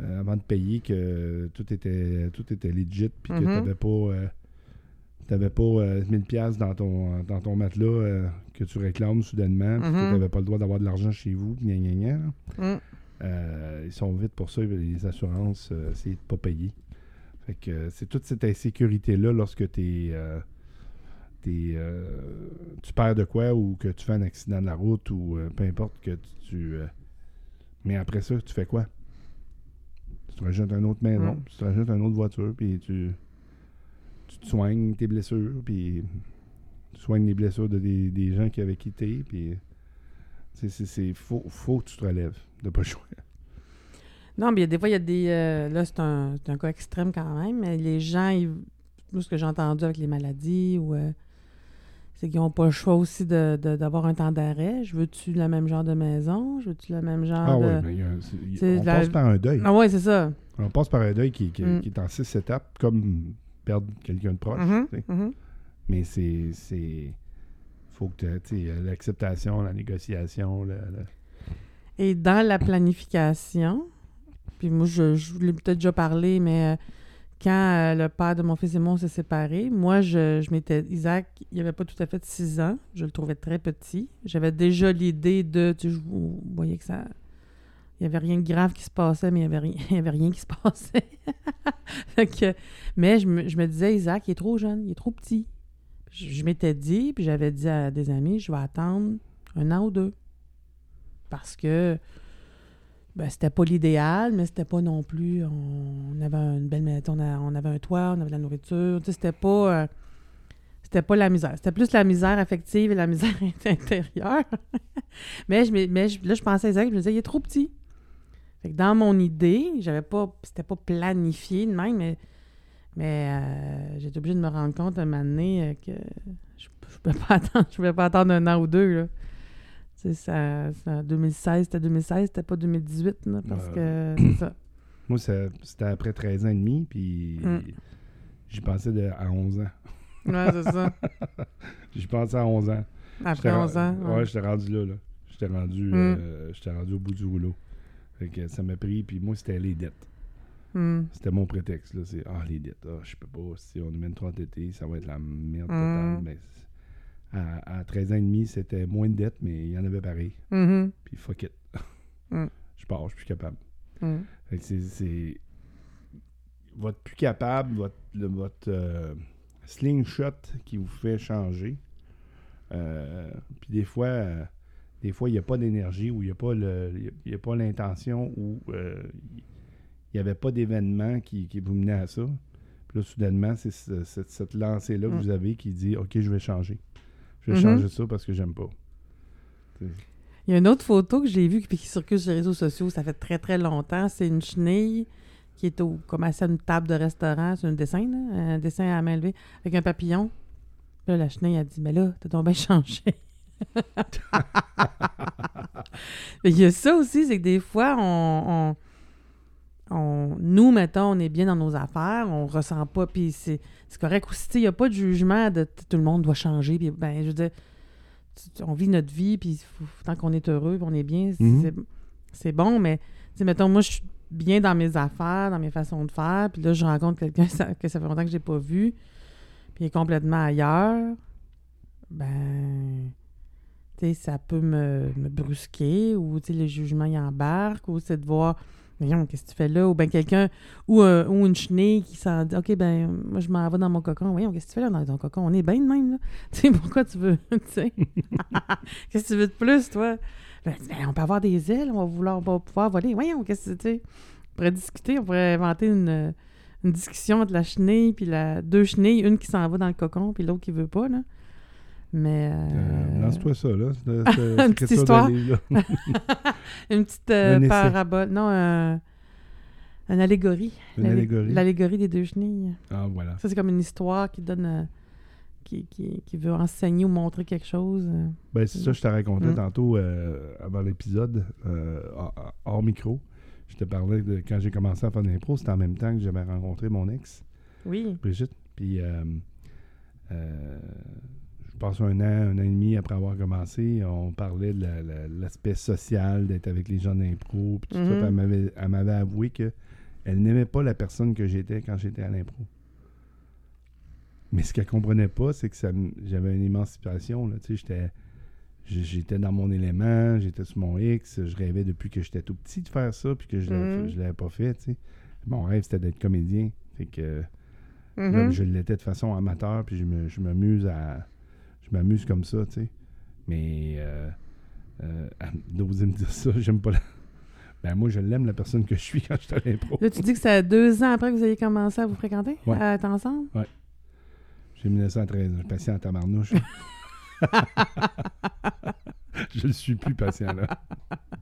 euh, avant de payer, que tout était tout était legit, puis que Mhm. t'avais pas euh, t'avais pas euh, 1000 pièces dans ton dans ton matelas euh, que tu réclames soudainement, puis que Mhm. t'avais pas le droit d'avoir de l'argent chez vous, gna gna gna, là. Mm. Euh, ils sont vite pour ça, les assurances, euh, c'est de pas payer. Fait que euh, c'est toute cette insécurité-là lorsque tu es, t'es, euh, tu perds de quoi ou que tu fais un accident de la route ou euh, peu importe que tu. euh, mais après ça, tu fais quoi? Tu te rajoutes une autre maison, Mm. tu te rajoutes une autre voiture, puis tu, tu te soignes tes blessures, puis tu soignes les blessures de des, des gens qui avaient quitté, puis c'est, c'est, c'est- faut, faut que tu te relèves, de pas jouer. Non, mais des fois, il y a des. euh, là, c'est un, c'est un cas extrême quand même, mais les gens, ils, moi, ce que j'ai entendu avec les maladies, ou, euh, c'est qu'ils n'ont pas le choix aussi de- de- d'avoir un temps d'arrêt. Je veux-tu le même genre de maison? Je veux-tu le même genre Ah de. oui, mais il y a on la- passe par un deuil. Ah ouais, c'est ça. On passe par un deuil qui, qui- Mm. qui est en six étapes, comme perdre quelqu'un de proche. Mhm, tu sais. mhm. Mais c'est. c'est faut que tu euh, l'acceptation, la négociation, le- le- Et dans la planification, puis moi, je, je vous l'ai peut-être déjà parlé, mais euh, quand euh, le père de mon fils et moi on s'est séparés, moi, je, m'étais. Isaac, il avait pas tout à fait six ans. Je le trouvais très petit. J'avais déjà l'idée de. Tu je vous voyais que ça. Il n'y avait rien de grave qui se passait, mais il n'y avait, avait rien qui se passait. Mais je me, disais, Isaac, il est trop jeune, il est trop petit. Je m'étais dit, puis j'avais dit à des amis, je vais attendre un an ou deux. Parce que ben, c'était pas l'idéal, mais c'était pas non plus. On, avait une belle on, on avait un toit, on avait de la nourriture. Tu sais, c'était pas. euh, c'était pas la misère. C'était plus la misère affective et la misère intérieure. mais je, m'ai- mais là, je pensais à Isaac, je me disais, il est trop petit. Fait que dans mon idée, j'avais pas. C'était pas planifié de même, mais. Mais euh, j'étais obligée de me rendre compte un moment donné euh, que je, je pouvais pas attendre. Je pouvais pas attendre un an ou deux. Ça, ça- 2016, c'était 2016, c'était pas 2018, là, parce que c'est ça. Moi, c'était après 13 ans et demi, puis Mm. j'y pensais de, à 11 ans. Ouais, c'est ça. J'y pensais à 11 ans. Après J'étais 11 ans. Ouais, j'étais rendu là. là. J'étais rendu, Mm. euh, rendu au bout du rouleau. Fait que ça m'a pris, puis moi, c'était les dettes. Hmm. C'était mon prétexte. là. C'est Ah, les dettes. Ah, je peux pas. Si on une 30 d'été, ça va être la merde totale. Mais c'est- à, à 13 ans et demi, c'était moins de dettes, mais il y en avait pareil. Mhm. Puis fuck it. Mm. Je pars, je suis plus capable. Que c'est-. Votre plus capable, votre, le- votre euh, slingshot qui vous fait changer. Euh, puis des fois, euh, des fois, il n'y a pas d'énergie ou il n'y a pas le. y a- l'intention ou il n'y avait pas d'événement qui, qui vous menait à ça. Puis là, soudainement, c'est ce- cette, cette lancée-là que Mm. vous avez qui dit OK, je vais changer. Je vais Mhm. changer ça parce que j'aime pas. Il y a une autre photo que j'ai vue qui, qui circule sur les réseaux sociaux, ça fait très très longtemps. C'est une chenille qui est au, comme assise à une table de restaurant. C'est un dessin, là, un dessin à main levée, avec un papillon. Là, la chenille a dit Mais là, t'as bien changé. Il y a ça aussi, c'est que des fois, on, on- on- nous, mettons, on est bien dans nos affaires, on ressent pas, puis c'est c'est correct aussi. tu sais, Il n'y a pas de jugement de tout le monde doit changer. Puis, ben, je veux dire, tu- on vit notre vie, puis tant qu'on est heureux, puis on est bien, c'est- Mhm. c'est- bon, mais, tu sais, mettons, moi, je suis bien dans mes affaires, dans mes façons de faire, puis là, je rencontre quelqu'un ça- que ça fait longtemps que j'ai pas vu, puis il est complètement ailleurs, ben, tu sais, ça peut me, me brusquer, ou, tu sais, les jugements y embarquent, ou c'est de voir, voyons, qu'est-ce que tu fais là, ou ben quelqu'un, ou, un- ou une chenille qui s'en dit, OK, ben, moi, je m'en vais dans mon cocon, voyons, qu'est-ce que tu fais là dans ton cocon, on est bien de même, là, tu sais, pourquoi tu veux, tu sais, qu'est-ce que tu veux de plus, toi? Ben, on peut avoir des ailes, on va, vouloir, pouvoir voler, voyons, qu'est-ce que tu sais, on pourrait discuter, on pourrait inventer une, une discussion entre la chenille, puis la, deux chenilles, une qui s'en va dans le cocon, puis l'autre qui veut pas, là. Mais. Euh, euh, Lance-toi ça, là. Une petite histoire. livre-là. Une petite euh, parabole. Non, un, une allégorie. Une L'allé- allégorie. L'allégorie des deux chenilles. Ah, voilà. Ça, c'est comme une histoire qui donne. euh, qui, qui, qui veut enseigner ou montrer quelque chose. euh. Ben, c'est ça, je te racontais Mm. tantôt euh, avant l'épisode, euh, hors- micro. Je te parlais de quand j'ai commencé à faire de l'impro, c'était en même temps que j'avais rencontré mon ex, Oui. Brigitte. Puis, euh, euh, je pense un an, un an et demi après avoir commencé, on parlait de la- la- l'aspect social, d'être avec les gens d'impro. Puis tout ça. Mhm. Puis elle m'avait- elle m'avait avoué que elle n'aimait pas la personne que j'étais quand j'étais à l'impro. Mais ce qu'elle comprenait pas, c'est que j'avais une émancipation. Là, tu sais, j'étais, j'étais dans mon élément, j'étais sur mon X, je rêvais depuis que j'étais tout petit de faire ça, puis que je l'avais, Mhm. je l'avais pas fait. tu sais. Mon rêve, c'était d'être comédien. Fait que, Mhm. là, je l'étais de façon amateur, puis je, me, je m'amuse à, je m'amuse comme ça, tu sais. Mais euh, euh, à- d'oser me dire ça, j'aime pas la... Ben moi, je l'aime, la personne que je suis quand je suis à l'impro. Là, tu dis que c'est deux ans après que vous avez commencé à vous fréquenter, Ouais. à être ensemble? J'ai 1913 ans, je suis patient en tabarnouche. je ne suis plus patient, là.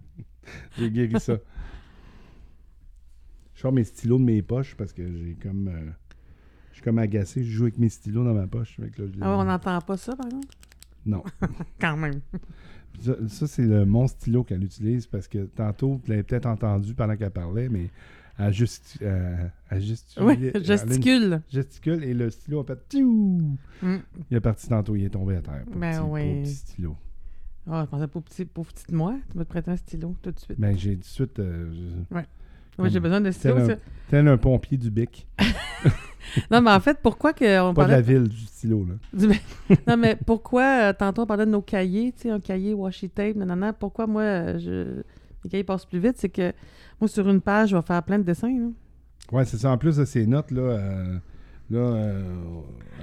j'ai guéri ça. Je sors mes stylos de mes poches parce que j'ai comme... euh, je suis comme agacé, je joue avec mes stylos dans ma poche. Fait que là, je les- Ah on n'entend pas ça, par exemple? Non. Quand même. Ça, ça, c'est le, mon stylo qu'elle utilise parce que tantôt, tu l'avez peut-être entendu pendant qu'elle parlait, mais elle, juste, euh, elle gesticule. Oui, elle a une- gesticule. gesticule et le stylo a fait tiou! Mm. Il est parti tantôt, il est tombé à terre. Pauvre Ben petit, oui. pauvre petit stylo. Ah, je pensais pour petit, pour petit de moi. Tu vas te prêter un stylo tout de suite. Ben, j'ai tout de suite. euh, je- Oui, j'ai besoin de stylo. tel un, ça. tel un pompier du bic. Non, mais en fait, pourquoi que on Pas de la ville, du stylo, là. Non, mais pourquoi, euh, tantôt, on parlait de nos cahiers, tu sais, un cahier washi tape, nanana. Pourquoi, moi, euh, je... les cahiers passent plus vite? C'est que, moi, sur une page, je vais faire plein de dessins. là. Ouais, c'est ça. En plus de ces notes, là. euh, là euh,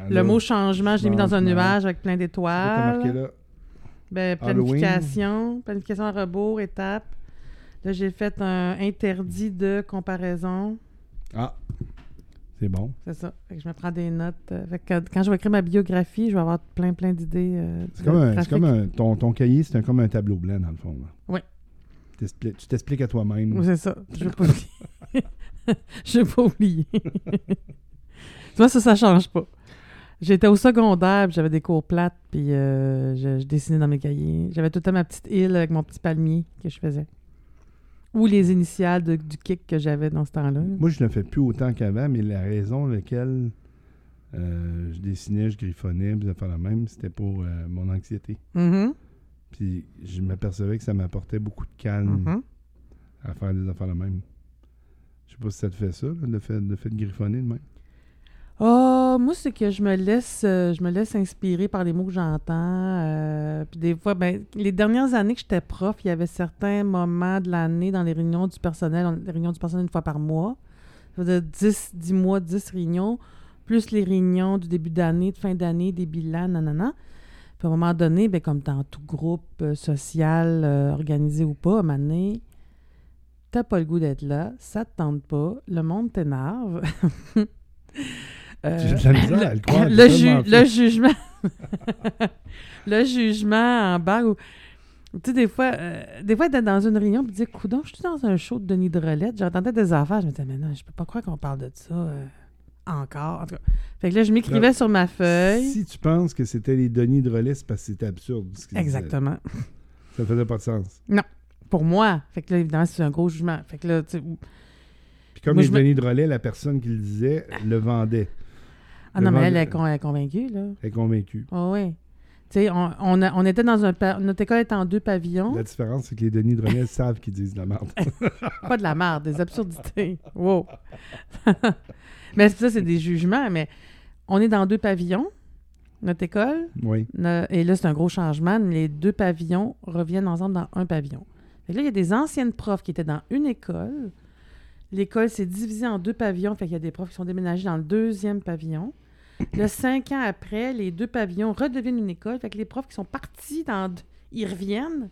Le mot changement, je l'ai mis dans un nuage avec plein t'as marqué d'étoiles. là? Ben, Halloween. planification, planification à rebours, étape. Là, j'ai fait un interdit de comparaison. Ah, c'est bon. C'est ça. Fait que je me prends des notes. euh, fait que quand je vais écrire ma biographie, je vais avoir plein, plein d'idées. euh, C'est comme, un, comme un- ton, ton cahier, c'est un- comme un tableau blanc, dans le fond. là. T'expli- Tu t'expliques à toi-même. Oui, c'est ça. Je veux pas oublier. Je veux pas oublier. tu vois, ça, ça change pas. J'étais au secondaire, puis j'avais des cours plates, puis euh, je, je dessinais dans mes cahiers. J'avais tout le temps ma petite île avec mon petit palmier que je faisais. Ou les initiales de- du kick que j'avais dans ce temps-là. Moi, je ne le fais plus autant qu'avant, mais la raison laquelle euh, je dessinais, je griffonnais, puis fait la même, c'était pour euh, mon anxiété. Mhm, Puis je m'apercevais que ça m'apportait beaucoup de calme mhm. à faire des affaires la même. Je sais pas si ça te fait ça, là, le, fait, le fait de griffonner de même. Ah, moi, c'est que je me laisse euh, je me laisse inspirer par les mots que j'entends. euh, puis des fois, ben, les dernières années que j'étais prof, il y avait certains moments de l'année dans les réunions du personnel, on- les réunions du personnel une fois par mois. Ça faisait 10, 10 mois, 10 réunions, plus les réunions du début d'année, de fin d'année, des bilans, nanana. Puis à un moment donné, ben, comme dans tout groupe euh, social, organisé ou pas, à un moment donné, t'as pas le goût d'être là, ça te tente pas, le monde t'énerve. Euh, le croire, le, j'ai ju- le jugement. le jugement en ou- Tu sais, des fois, euh, des fois, être dans une réunion et dire Coudon, je suis dans un show de Denis Drolette, j'entendais des affaires, je me disais, mais non, je peux pas croire qu'on parle de ça euh, encore. En tout cas. Fait que là, je m'écrivais sur ma feuille. Si tu penses que c'était les Denis de relais, c'est parce que c'était absurde. ce qu'ils disaient. Exactement. Ça faisait pas de sens. Pour moi. Fait que là, évidemment, c'est un gros jugement. Fait que là, tu sais, Puis comme Moi, les je me- Denis de relais, la personne qui le disait le vendait. Ah non, mais elle vendait- est, con- elle est convaincue, là. Elle est convaincue. Oh, oui. Tu sais, on, on, était dans un... pa- Notre école est en deux pavillons. La différence, c'est que les Denis de savent qu'ils disent de la merde. Pas de la merde, des absurdités. Wow. mais ça, c'est des jugements, mais on est dans deux pavillons, notre école, oui. ne- et là, c'est un gros changement. Les deux pavillons reviennent ensemble dans un pavillon. Que là, il y a des anciennes profs qui étaient dans une école. L'école s'est divisée en deux pavillons, fait qu'il y a des profs qui sont déménagés dans le deuxième pavillon. Là, cinq ans après, les deux pavillons redeviennent une école, fait que les profs qui sont partis dans... Ils reviennent.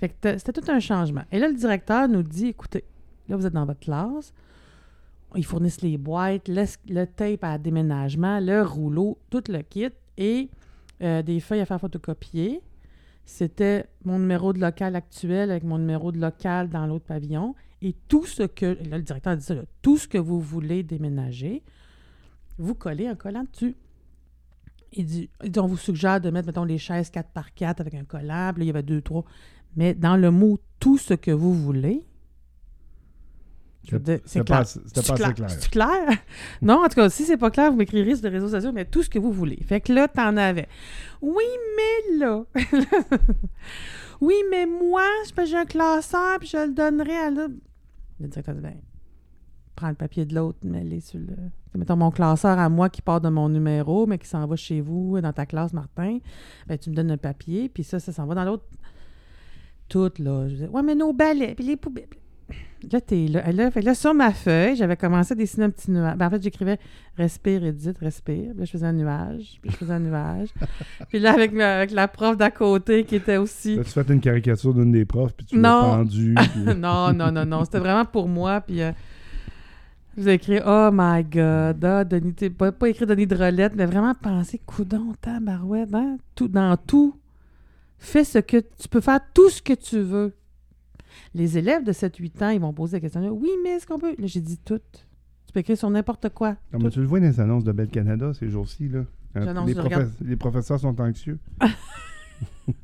Fait que c'était tout un changement. Et là, le directeur nous dit, écoutez, là, vous êtes dans votre classe, ils fournissent les boîtes, le, le tape à déménagement, le rouleau, tout le kit et euh, des feuilles à faire photocopier. C'était mon numéro de local actuel avec mon numéro de local dans l'autre pavillon. Et tout ce que, là, le directeur a dit ça, là, tout ce que vous voulez déménager, vous collez un collant dessus. Il dit, il dit, on vous suggère de mettre, mettons, les chaises 4 par 4 avec un collant. Puis là, il y avait deux, trois. Mais dans le mot tout ce que vous voulez, c'est clair. pas, c'était C'est pas assez clair. C'est clair? non, en tout cas, si c'est pas clair, vous m'écrirez sur les réseaux sociaux, mais tout ce que vous voulez. Fait que là, t'en avais. Oui, mais là. oui, mais moi, je peux- j'ai un classeur, puis je le donnerai à l'autre. Le directeur dit, ben, prends le papier de l'autre, mets-les sur le. Mettons mon classeur à moi qui part de mon numéro, mais qui s'en va chez vous, dans ta classe, Martin. Ben, tu me donnes un papier, puis ça, ça s'en va dans l'autre. Tout, là. Je disais, ouais, mais nos balais, puis les poubelles. Là, t'es là. Là, fait là, sur ma feuille, j'avais commencé à dessiner un petit nuage. Ben, en fait, j'écrivais respire, Edith, respire. Puis là, je faisais un nuage. Puis je faisais un nuage. puis là, avec, la- avec la prof d'à côté qui était aussi. As-tu fait une caricature d'une des profs, puis tu l'as Non. pendu. puis- non, non, non, non. C'était vraiment pour moi. Puis euh, je vous ai écrit Oh my God. Ah, Denis, t'es- pas, pas écrit Denis Drolette, mais vraiment penser coudon, tabarouette, hein? Tout, dans tout. Fais ce que tu peux faire tout ce que tu veux. Les élèves de 7-8 ans, ils vont poser la question Oui, mais est-ce qu'on peut? Là, j'ai dit tout. Tu peux écrire sur n'importe quoi. Comme Tout. tu le vois dans les annonces de Belle Canada ces jours-ci, là. J'annonce, les, regarde. professeurs sont anxieux.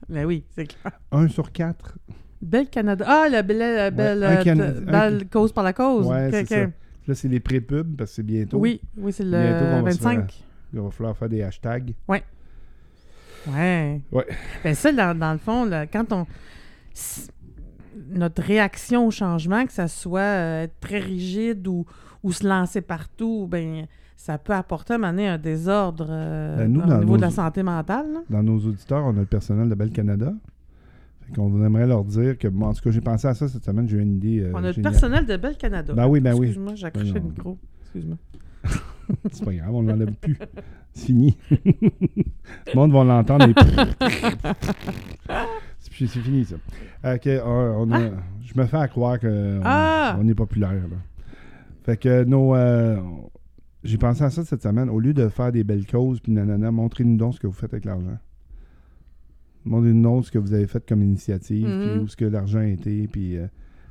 Mais oui, c'est clair. Un sur quatre. Belle Canada. Ah, la belle, la belle, euh, un- belle cause par la cause. Ouais, c'est ça. Là, c'est les pré-pubs, parce que c'est bientôt. Oui, oui, c'est le va se faire- 25. Il va falloir faire des hashtags. Ouais. Ouais. Ben ça, dans, dans le fond, là, quand on. Notre réaction au changement, que ça soit euh, être très rigide ou, ou se lancer partout, ben ça peut apporter à un un désordre euh, Ben, nous, au niveau nos- de la santé mentale. là. Dans nos auditeurs, on a le personnel de Belle Canada. Qu'on aimerait leur dire que, bon, en tout cas, j'ai pensé à ça cette semaine, j'ai eu une idée. euh, on a le personnel de Belle Canada. Ben oui, ben oui. Excuse-moi, j'ai accroché Ben le micro. Excuse-moi. C'est pas grave, on l'enlève plus. C'est fini. le monde va l'entendre. et- c'est puis c'est fini, ça. Ok, on- on a- je me fais à croire qu'on Ah! on est populaire. Là. Fait que nos. euh, j'ai pensé à ça cette semaine. Au lieu de faire des belles causes, puis nanana, montrez-nous donc ce que vous faites avec l'argent. Montrez-nous donc ce que vous avez fait comme initiative, puis où ce que l'argent a été, puis euh,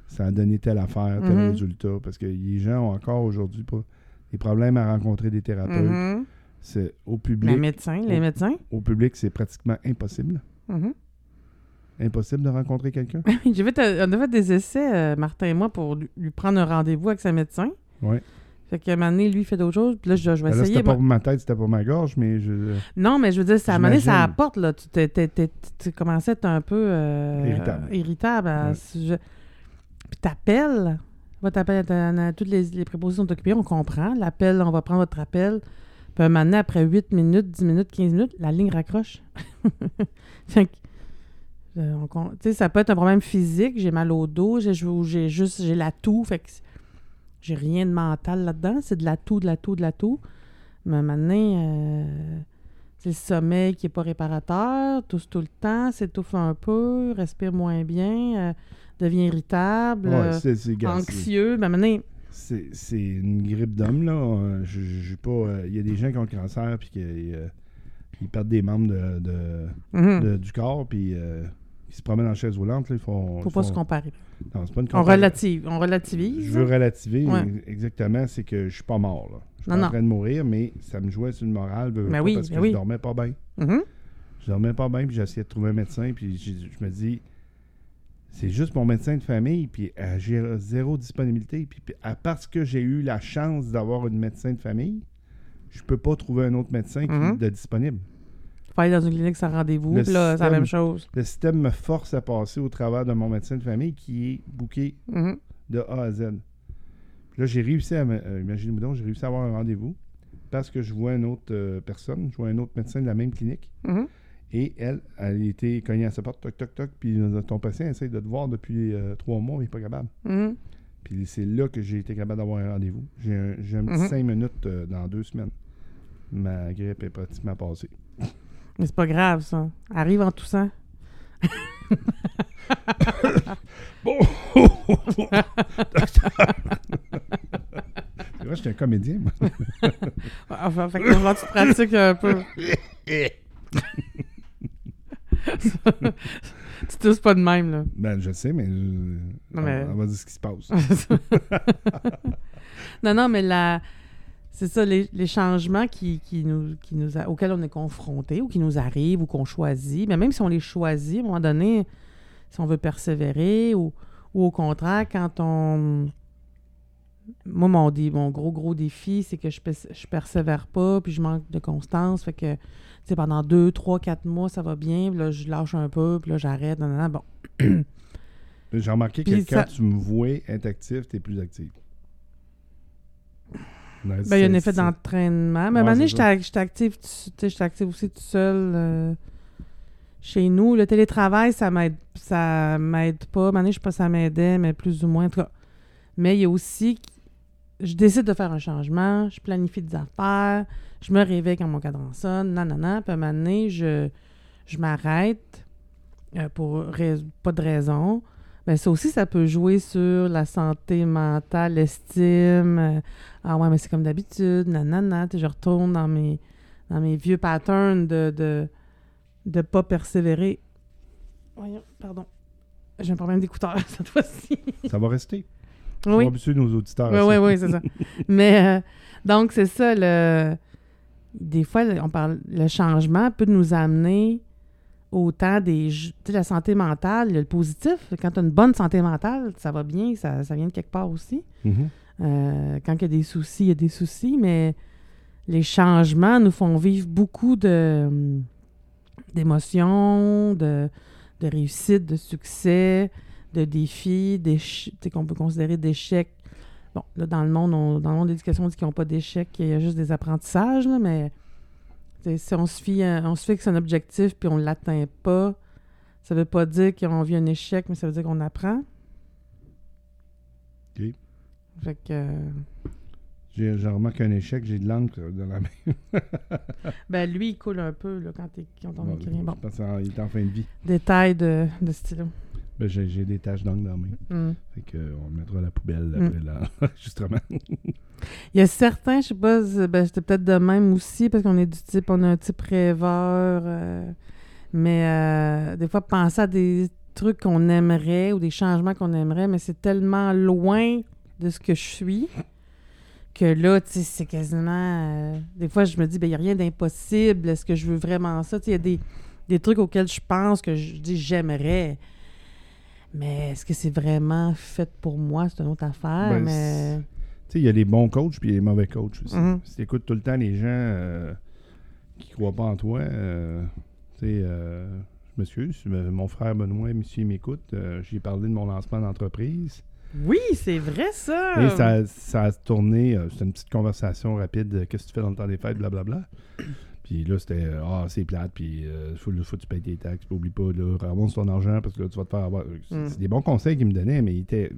ça a donné telle affaire, tel Mhm. résultat. Parce que les gens ont encore aujourd'hui pas des problèmes à rencontrer des thérapeutes. Mhm. C'est au Les public. médecins, les médecins? Au public, c'est pratiquement impossible. Impossible de rencontrer quelqu'un. J'ai fait, euh, on a fait des essais, euh, Martin et moi, pour lui, lui prendre un rendez-vous avec sa médecin. Ouais. Fait qu'à un moment donné, lui, il fait d'autres choses. Puis là, je, je vais Ben là, essayer. c'était pas pour ma tête, c'était pour ma gorge, mais je. Non, mais je veux dire, ça, à un moment donné, ça apporte, là. Tu, t'es- t'es- t'es- tu commençais à être un peu... euh, Irritable. euh, irritable à Ouais. ce sujet. Puis t'appelles. Va t'appeler, toutes les, les prépositions occupées, on comprend. L'appel, on va prendre votre appel. Puis un moment donné, après 8 minutes, 10 minutes, 15 minutes, la ligne raccroche. fait que, euh, tu sais, ça peut être un problème physique. J'ai mal au dos, j'ai, juste j'ai la toux. Fait que j'ai rien de mental là-dedans. C'est de la toux, de la toux, de la toux. Mais maintenant, euh, c'est le sommeil qui n'est pas réparateur, tousse tout le temps, s'étouffe un peu, respire moins bien, euh, devient irritable, Ouais, anxieux. Mais maintenant, c'est, une grippe d'homme, là. Je, je- pas. Il y a des gens qui ont le cancer, puis qui ils perdent des membres de, de- mhm, de- du corps, puis ils se promènent en chaise roulante, là, ils font. faut ils pas font- se comparer. Non, c'est pas une On relative, on relativise. Je veux Ouais. ex- exactement, c'est que je suis pas mort. Là. Je suis Non, pas en train de mourir, mais ça me jouait sur le moral Ben pas, oui, parce ben que oui. je dormais pas bien. Mhm. Je dormais pas bien, puis j'essayais de trouver un médecin, puis je me dis, c'est juste mon médecin de famille, puis euh, j'ai zéro disponibilité. Puis, puis, à parce que j'ai eu la chance d'avoir une médecin de famille, je peux pas trouver un autre médecin qui Mhm. de disponible. Faut aller dans une clinique sans rendez-vous, là, c'est la même chose. Le système me force à passer au travers de mon médecin de famille qui est booké Mhm. de A à Z. Puis là, j'ai réussi à. euh, Imaginez-vous donc, j'ai réussi à avoir un rendez-vous parce que je vois une autre euh, personne, je vois un autre médecin de la même clinique. Mhm. Et elle, elle été cognée à sa porte, toc, toc, toc. Puis ton patient essaie de te voir depuis euh, trois mois, mais il n'est pas capable. Mhm. Puis c'est là que j'ai été capable d'avoir un rendez-vous. J'ai un, un petit Mhm. cinq minutes euh, dans deux semaines. Ma grippe est pratiquement passée. Mais c'est pas grave, ça. Arrive en toussant. C'est vrai, j'étais un comédien, moi. Enfin, fait que là, tu pratiques un peu. tu tousses pas de même, là. Ben, je sais, mais, je- on, mais- on va dire ce qui se passe. non, non, mais la... c'est ça, les, les changements qui, qui nous, qui nous a- auxquels on est confrontés ou qui nous arrivent ou qu'on choisit, mais même si on les choisit, à un moment donné, si on veut persévérer ou, ou au contraire, quand on... Moi, mon, dé- mon gros, gros défi, c'est que je, je persévère pas, puis je manque de constance. Fait que, tu sais, pendant deux, trois, quatre mois, ça va bien, puis là, je lâche un peu, puis là, j'arrête. Bon, J'ai remarqué que quand tu me vois être actif, tu es plus Ben, il y a un effet d'entraînement. Mais à un Ouais, moment donné, c'est ça. j'étais active, active aussi tout seul euh, chez nous. Le télétravail, ça m'aide ça m'aide pas. À un moment donné, je sais pas si ça m'aidait, mais plus ou moins. En tout cas, Mais il y a aussi, je décide de faire un changement, je planifie des affaires, je me réveille quand mon cadran sonne, nanana, puis à un moment donné, je, je m'arrête euh, pour rais- pas de raison. Mais ça aussi, ça peut jouer sur la santé mentale, l'estime. euh, ah ouais, mais c'est comme d'habitude, nanana. Je retourne dans mes, dans mes vieux patterns de de, de pas persévérer. Voyons, pardon. J'ai un problème d'écouteur cette fois-ci. Ça va rester. oui. On va habituer nos auditeurs. Oui, oui, oui, c'est ça. Mais euh, donc, c'est ça, le... des fois, on parle, le changement peut nous amener autant des. ju- Tu sais, la santé mentale, le positif. Quand tu as une bonne santé mentale, ça va bien, ça, ça vient de quelque part aussi. Mhm. Euh, quand il y a des soucis, il y a des soucis, mais les changements nous font vivre beaucoup de hum, d'émotions, de, de réussite, de succès, de défis, qu'on peut considérer d'échecs. Bon, là, dans le monde, on- dans le monde de l'éducation, on dit qu'ils n'ont pas d'échecs, qu'il y a juste des apprentissages, là, mais si on se, fie à- on se fixe un objectif puis on ne l'atteint pas, ça veut pas dire qu'on vit un échec, mais ça veut dire qu'on apprend. Ok. Fait que... euh, J'ai remarqué un échec, j'ai de l'encre dans la main. Ben, lui, il coule un peu là, quand, t'es- quand on écrit. Bon, qu'il est en fin de vie. détail de, de stylo. Ben, j'ai des taches d'encre dans la main. Hmm. Fait que, euh, on mettra à la poubelle Mm. après l'enregistrement. Il y a certains, je sais pas, ben, c'était peut-être de même aussi, parce qu'on est du type, on a un type rêveur. euh, mais euh, des fois, penser à des trucs qu'on aimerait ou des changements qu'on aimerait, mais c'est tellement loin de ce que je suis que là, tu sais, c'est quasiment... euh, des fois, je me dis, ben, il n'y a rien d'impossible. Est-ce que je veux vraiment ça? Tu sais, il y a des, des trucs auxquels je pense que je dis j'aimerais. Mais est-ce que c'est vraiment fait pour moi? C'est une autre affaire, Ben, mais... Tu sais, il y a les bons coachs puis les mauvais coachs aussi. Mhm. Si tu écoutes tout le temps les gens euh, qui croient pas en toi, euh, tu sais, euh, je m'excuse, mon frère Benoît, s'il m'écoute, j'ai parlé de mon lancement d'entreprise. Oui, c'est vrai ça. Et ça, ça a tourné, c'était une petite conversation rapide, qu'est-ce que tu fais dans le temps des fêtes, blablabla. Puis là, c'était, euh, ah, c'est plate, puis il faut, faut que tu payes tes taxes, puis oublie pas, là, ramasse ton argent parce que là, tu vas te faire avoir. C'est Mm. c'est des bons conseils qu'il me donnait, mais il était,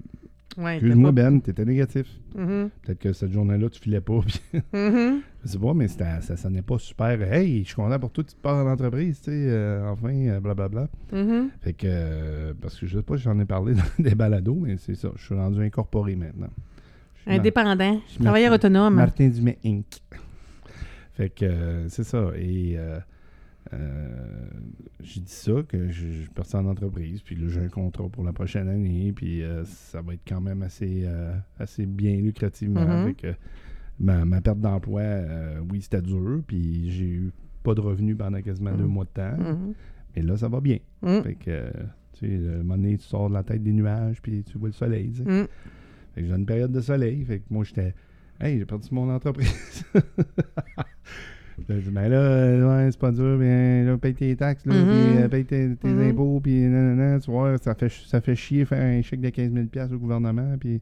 Ouais, excuse-moi, t'as Ben, t'étais négatif. pas- Mhm, Peut-être que cette journée-là, tu filais pas, puis mhm. je sais pas, mais ça, ça n'est pas super. Hey, je suis content pour toi, tu te pars en entreprise, tu sais, euh, enfin, euh, blablabla. Mhm. Fait que, euh, parce que je sais pas j'en ai parlé dans des balados, mais c'est ça, je suis rendu incorporé maintenant. Indépendant. Travailleur autonome. Martin Dumais Inc. Fait que euh, c'est ça. Et euh, euh, j'ai dit ça, que je, je suis parti en entreprise, puis là j'ai un contrat pour la prochaine année, puis ça va être quand même assez, assez bien lucrativement. Mhm. Fait que ma, ma perte d'emploi, euh, oui, c'était dur, puis j'ai eu pas de revenus pendant quasiment deux mois de temps, Mhm. mais là ça va bien. Mhm. Fait que, tu sais, à un moment donné, tu sors de la tête des nuages, puis tu vois le soleil, tu sais. Mhm. Fait que j'ai une période de soleil. Fait que moi, j'étais. Hey, j'ai perdu mon entreprise. J'ai dit, ben là, euh, ouais, c'est pas dur, bien, là, paye tes taxes, là, Mhm. puis euh, paye tes, tes Mhm. impôts, puis nanana, tu vois, ça fait, ça fait chier faire un chèque de 15 000 piastres au gouvernement, puis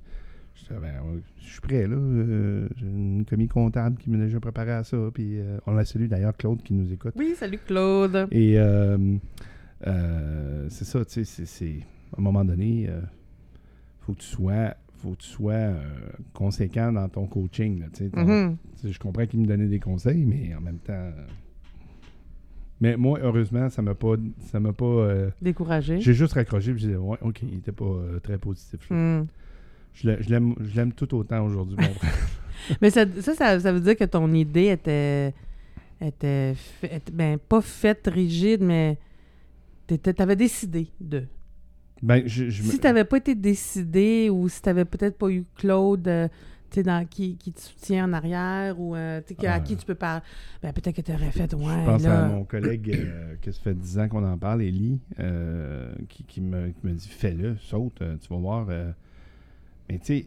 je disais, ben, ouais, je suis prêt, là, euh, j'ai une commis comptable qui m'a déjà préparé à ça, puis euh, on la salue d'ailleurs, Claude, qui nous écoute. Oui, salut Claude. Et euh, c'est ça, tu sais, c'est-. À un moment donné, faut que tu sois. Faut que tu sois euh, conséquent dans ton coaching. là, ton- Mhm. Je comprends qu'il me donnait des conseils, mais en même temps. euh, Mais moi, heureusement, ça m'a pas. Ça m'a pas. euh, Découragé. J'ai juste raccroché et je disais, ouais, ok, il était pas très positif. Mhm. Je l'ai- je l'aime tout autant aujourd'hui, mon frère. Mais ça, ça, veut dire que ton idée était, était, fait- était- ben, pas faite rigide, mais tu avais décidé de. Ben, je, je me- Si tu n'avais pas été décidé ou si tu n'avais peut-être pas eu Claude euh, dans, qui, qui te soutient en arrière ou euh, à Ah. qui tu peux parler, ben, peut-être que tu aurais fait, ouais, Je pense là. à mon collègue euh, que ça fait 10 ans qu'on en parle, Élie, euh, qui, qui me, qui me dit fais-le, saute, tu vas voir. Mais tu sais,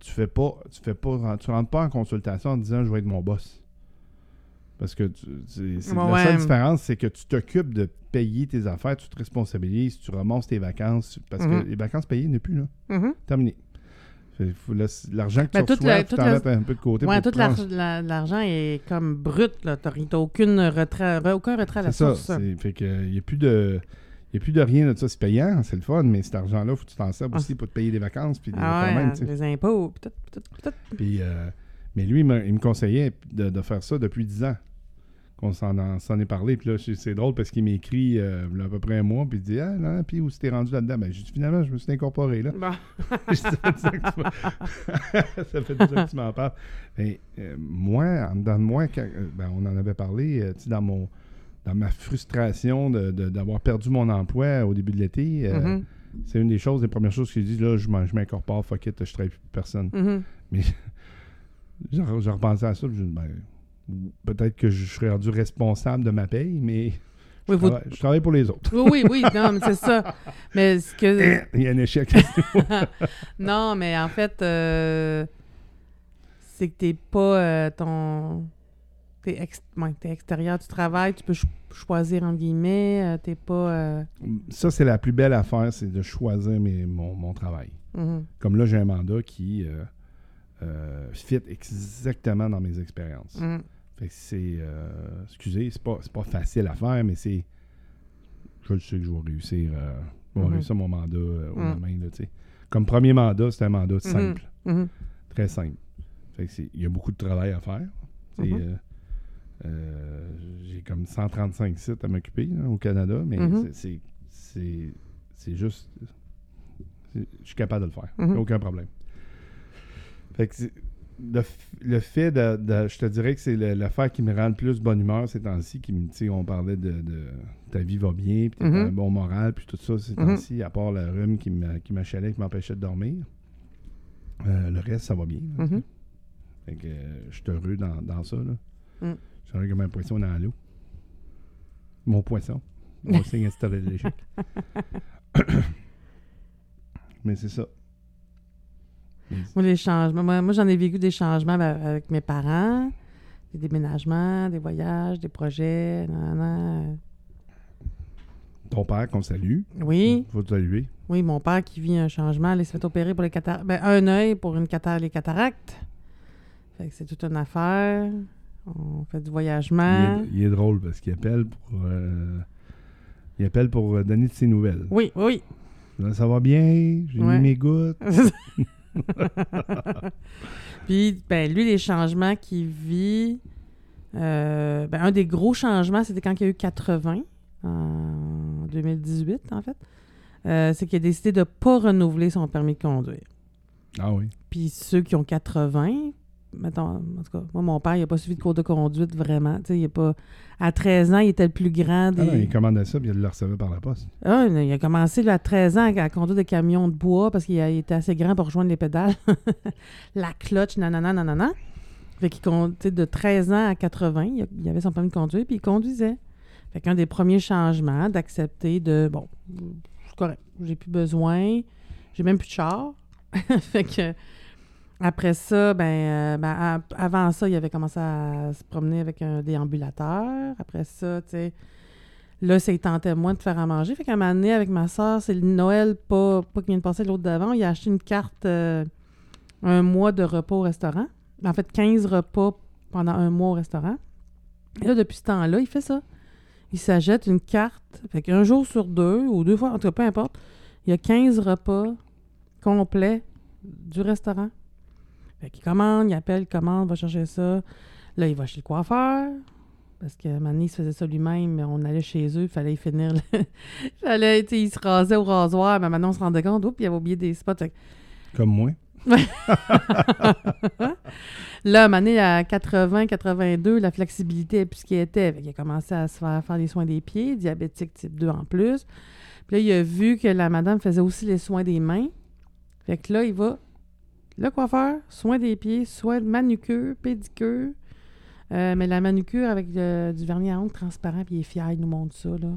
tu fais pas, tu fais pas, tu rentres pas en consultation en disant je vais être mon boss. Parce que tu- c'est, c'est- Ouais, la seule ouais. différence, c'est que tu t'occupes de payer tes affaires, tu te responsabilises, tu ramasses tes vacances. Parce Mhm. que les vacances payées n'est plus là. Mhm. Terminé. Fait, faut laisser- l'argent que Ben, tu reçois, le- tu le- mets un peu de côté pour tout l'argent est comme brut. Tu n'as aucun retrait, re- aucun retrait à la C'est ça. source. c'est- Fait que il n'y a plus de. n'y a plus de rien de ça. C'est payant, c'est le fun, mais cet argent-là, il faut que tu t'en sers Ah. aussi pour te payer des vacances. Puis des Ah ouais, même, les impôts. Puis, euh, mais lui, il me, il me conseillait de, de faire ça depuis 10 ans. Qu'on s'en, en- s'en est parlé. Puis là, c'est drôle parce qu'il m'écrit euh, à peu près un mois. Puis il dit Ah, non, puis où t'es rendu là-dedans? Ben, j'ai dit, finalement, je me suis incorporé là. Bon. ça fait 10 ans que tu m'en- ça fait 10 ans que tu m'en parles. Mais, euh, moi, en dedans de moi, quand- euh, ben, on en avait parlé, euh, tu dans mon dans ma frustration de- de- d'avoir perdu mon emploi au début de l'été, Mhm, c'est une des choses, des premières choses qu'il dit, là, je je m'incorpore, fuck it, je travaille plus personne. mhm. J'ai re- j'ai repensé à ça, puis je me dis, ben, peut-être que je serais rendu responsable de ma paye, mais je, Oui, vous- travaille, je travaille pour les autres. oui, oui, oui, non, mais c'est ça. Mais ce que. Il y a un échec. non, mais en fait, euh, c'est que t'es pas euh, ton. T'es ex... ouais, t'es extérieur du travail, tu peux ch- choisir entre guillemets, euh, t'es pas. ça, c'est la plus belle affaire, c'est de choisir mes- mon, mon travail. mhm, Comme là, j'ai un mandat qui fit exactement dans mes expériences. mhm. Fait que c'est. euh, excusez, c'est pas, c'est pas facile à faire, mais c'est. Je sais que je vais réussir, euh, je vais Mhm. réussir mon mandat euh, au lendemain, là, tu sais. Comme premier mandat, c'est un mandat Mhm. simple, Mhm. très simple. Fait que c'est- il y a beaucoup de travail à faire. Euh, j'ai comme 135 sites à m'occuper au Canada, mais c'est- c'est- c'est c'est juste. Je suis capable de le faire. Aucun problème. Fait que c'est- le, le fait de, de- Je te dirais que c'est l'affaire qui me rend le plus bonne humeur ces temps-ci. On parlait de, de ta vie va bien, puis t'as Mhm. un bon moral, puis tout ça ces Mhm. temps-ci, à part le rhume qui m'a- qui m'achalait, qui m'empêchait de dormir. Euh, le reste, ça va bien. sais. Mhm. Fait que euh, je suis heureux dans, dans ça. Là. Mm. Je suis heureux comme un poisson dans l'eau. Mon poisson. Mon signe astrologique. Mais c'est ça. Moi, les changements. Moi, moi, j'en ai vécu des changements avec mes parents, des déménagements, des voyages, des projets. nan, nan. Ton père qu'on salue. Oui, Faut te saluer. oui, mon père qui vit un changement, il s'est fait opérer pour les cataractes. Ben, un œil pour une catar les cataractes. Fait que c'est toute une affaire. On fait du Il voyagement. est, il est drôle parce qu'il appelle pour. euh, il appelle pour euh, donner de ses nouvelles. Oui, oui. Ça va bien, j'ai Ouais. mis mes gouttes. Puis, ben, lui, les changements qu'il vit, euh, ben, un des gros changements, c'était quand il y a eu 80, en 2018, en fait. Euh, c'est qu'il a décidé de ne pas renouveler son permis de conduire. Ah oui. Puis ceux qui ont 80, mettons, en tout cas, moi, mon père, il n'a pas suivi de cours de conduite vraiment. Tu sais, il pas... À 13 ans, il était le plus grand des... Ah non, il commandait ça puis il le recevait par la poste. Ah, il a commencé là, à 13 ans à conduire des camions de bois parce qu'il était assez grand pour rejoindre les pédales. la cloche, nanana, nanana. Fait qu'il sais, de 13 ans à 80, il, a- il avait son permis de conduire puis il conduisait. Fait qu'un des premiers changements, d'accepter de bon, c'est correct, j'ai plus besoin, j'ai même plus de char. fait que après ça, ben, euh, ben, avant ça, il avait commencé à se promener avec un déambulateur. Après ça, tu sais, là, ça il tentait moins de faire à manger. Fait qu'à un moment donné, avec ma soeur, c'est le Noël, pas, pas qui vient de passer, l'autre d'avant, il a acheté une carte, euh, un mois de repas au restaurant. En fait, 15 repas pendant un mois au restaurant. Et là, depuis ce temps-là, il fait ça. Il s'achète une carte. Fait qu'un jour sur deux, ou deux fois, en tout cas, peu importe, il y a 15 repas complets du restaurant. Fait qu'il commande, il appelle, il commande, va chercher ça. Là, il va chez le coiffeur. Parce que maintenant, il se faisait ça lui-même, mais on allait chez eux, il fallait finir. le- fallait, il se rasait au rasoir, mais maintenant, on se rendait compte, oups, il avait oublié des spots. Fait Comme moi. Là, donné, à 80, 82, la flexibilité est plus ce qu'il était. Fait qu'il a commencé à se faire faire les soins des pieds, diabétique type 2 en plus. Puis là, il a vu que la madame faisait aussi les soins des mains. Fait que là, il va, le coiffeur, soins des pieds, soins de manucure, pédicure. Euh, mais la manucure avec le- du vernis à ongles transparent, puis il est fier, il nous montre ça, là.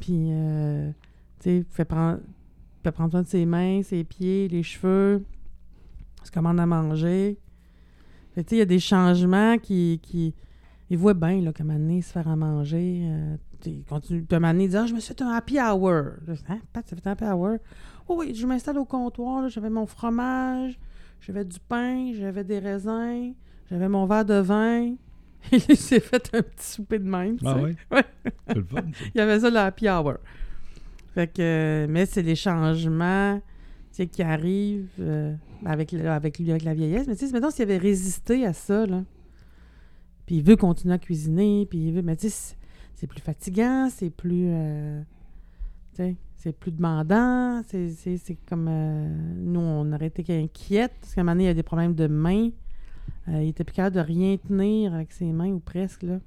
Puis, euh, tu sais, fait prendre, fait prendre soin de ses mains, ses pieds, les cheveux, se commande à manger. Tu sais, il y a des changements qui. qui il voit bien, là, moment donné, se faire à manger. euh, il continue. Donné, il dit Ah, je me suis fait un happy hour. Hein, Pat, ça fait un happy hour? Oh oui, je m'installe au comptoir, j'avais mon fromage, j'avais du pain, j'avais des raisins, j'avais mon verre de vin. Il s'est fait un petit souper de même. Ah oui? Ouais? C'est le fun. ça. Il y avait ça, le happy hour. Fait que, mais c'est les changements qui arrivent euh, avec, avec lui, avec la vieillesse. Mais tu sais, mettons s'il avait résisté à ça, là, puis il veut continuer à cuisiner, puis il veut... Mais tu sais, c'est- c'est plus fatigant, c'est plus... euh, tu sais, c'est plus demandant, c'est comme... euh, nous, on aurait été inquiète, parce qu'à un moment donné, il y a des problèmes de mains. Euh, il était plus capable de rien tenir avec ses mains, ou presque, là.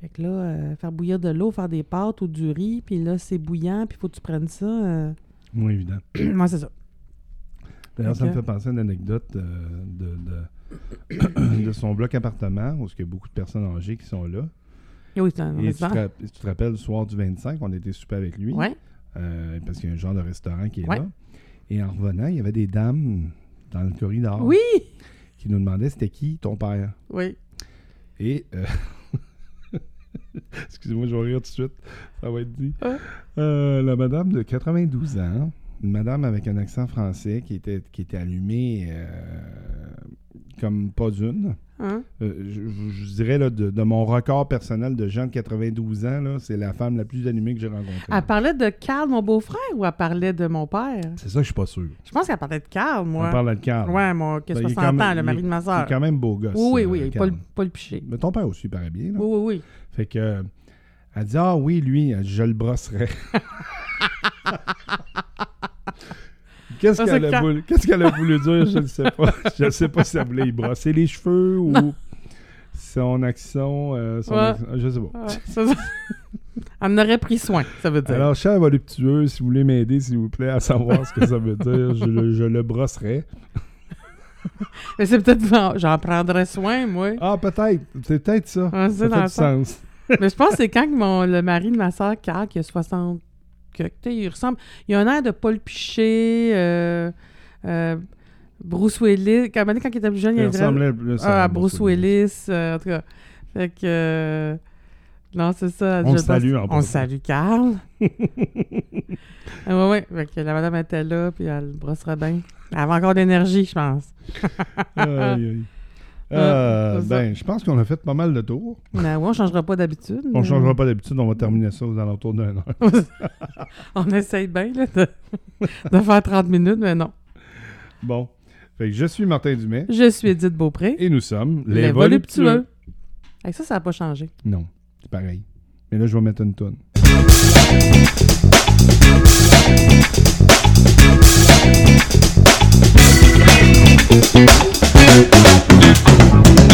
Fait que là, euh, faire bouillir de l'eau, faire des pâtes ou du riz, puis là, c'est bouillant, puis il faut que tu prennes ça. Oui, évident. Moi, c'est ça. D'ailleurs, ça me fait penser à une anecdote de, de, de son bloc appartement, où il y a beaucoup de personnes âgées qui sont là. Oui, c'est un Et tu te, tu te rappelles, le soir du 25, on était super avec lui. Ouais. Euh, parce qu'il y a un genre de restaurant qui est Ouais. là. Et en revenant, il y avait des dames dans le corridor Oui! qui nous demandaient c'était qui ton père. Oui. Et. euh, Excusez-moi, je vais rire tout de suite. Ça va être dit. Euh, la madame de 92 ans, une madame avec un accent français qui était, qui était allumée euh, comme pas une. Hein? Euh, je, dirais là, de, de mon record personnel de gens de 92 ans, là, c'est la femme la plus allumée que j'ai rencontrée. Elle parlait de Carl, mon beau-frère, ou elle parlait de mon père? C'est ça, je suis pas sûr. Je pense qu'elle parlait de Carl, moi. On parle de Carl. Ouais, mon, Ben, il est 60 quand même- ans, le mari de ma Il soeur. est quand même beau gosse. Oui, oui, euh, oui, Carl. Paul, Paul Piché. Mais ton père aussi paraît bien. là. Oui, oui, oui. Fait que. Elle dit Ah oui, lui, je le brosserais. Qu'est-ce qu'elle a, voulu, a dire? Je ne sais pas. Je ne sais pas si elle voulait y brosser les cheveux ou son action. euh, son Ouais. action- je sais pas. Elle en aurait pris soin, ça veut dire. Alors, cher voluptueux, si vous voulez m'aider, s'il vous plaît, à savoir ce que ça veut dire, je le, je le brosserai. Mais c'est peut-être. J'en- prendrais soin, moi. Ah, peut-être. C'est peut-être ça. Ah, c'est ça dans fait le du sens. sens. Mais je pense que c'est quand que mon, le mari de ma soeur, Carl, qui a 60. Que, il ressemble. Il a un air de Paul Piché, euh, euh, Bruce Willis. Quand, quand il était plus jeune, il, Il avait ressemblait plus ah, à Bruce Willis. euh, en tout cas. Fait que. euh, non, c'est ça. On le salue, en On salue, Carl. ah, ouais, ouais. La madame était là, puis elle le brosserait bien. Elle avait encore de l'énergie, je pense. Aïe, aïe. Euh, ben, je pense qu'on a fait pas mal de tours. Mais ouais, on changera pas d'habitude. On mais- changera pas d'habitude, on va terminer ça aux alentours d'un heure. on essaye bien là, de, de faire 30 minutes, mais non. Bon. Fait que je suis Martin Dumais Je suis Edith Beaupré. et nous sommes Les, voluptueux. Hey, ça, ça n'a pas changé. Non, c'est pareil. Mais là, je vais mettre une tonne. Thank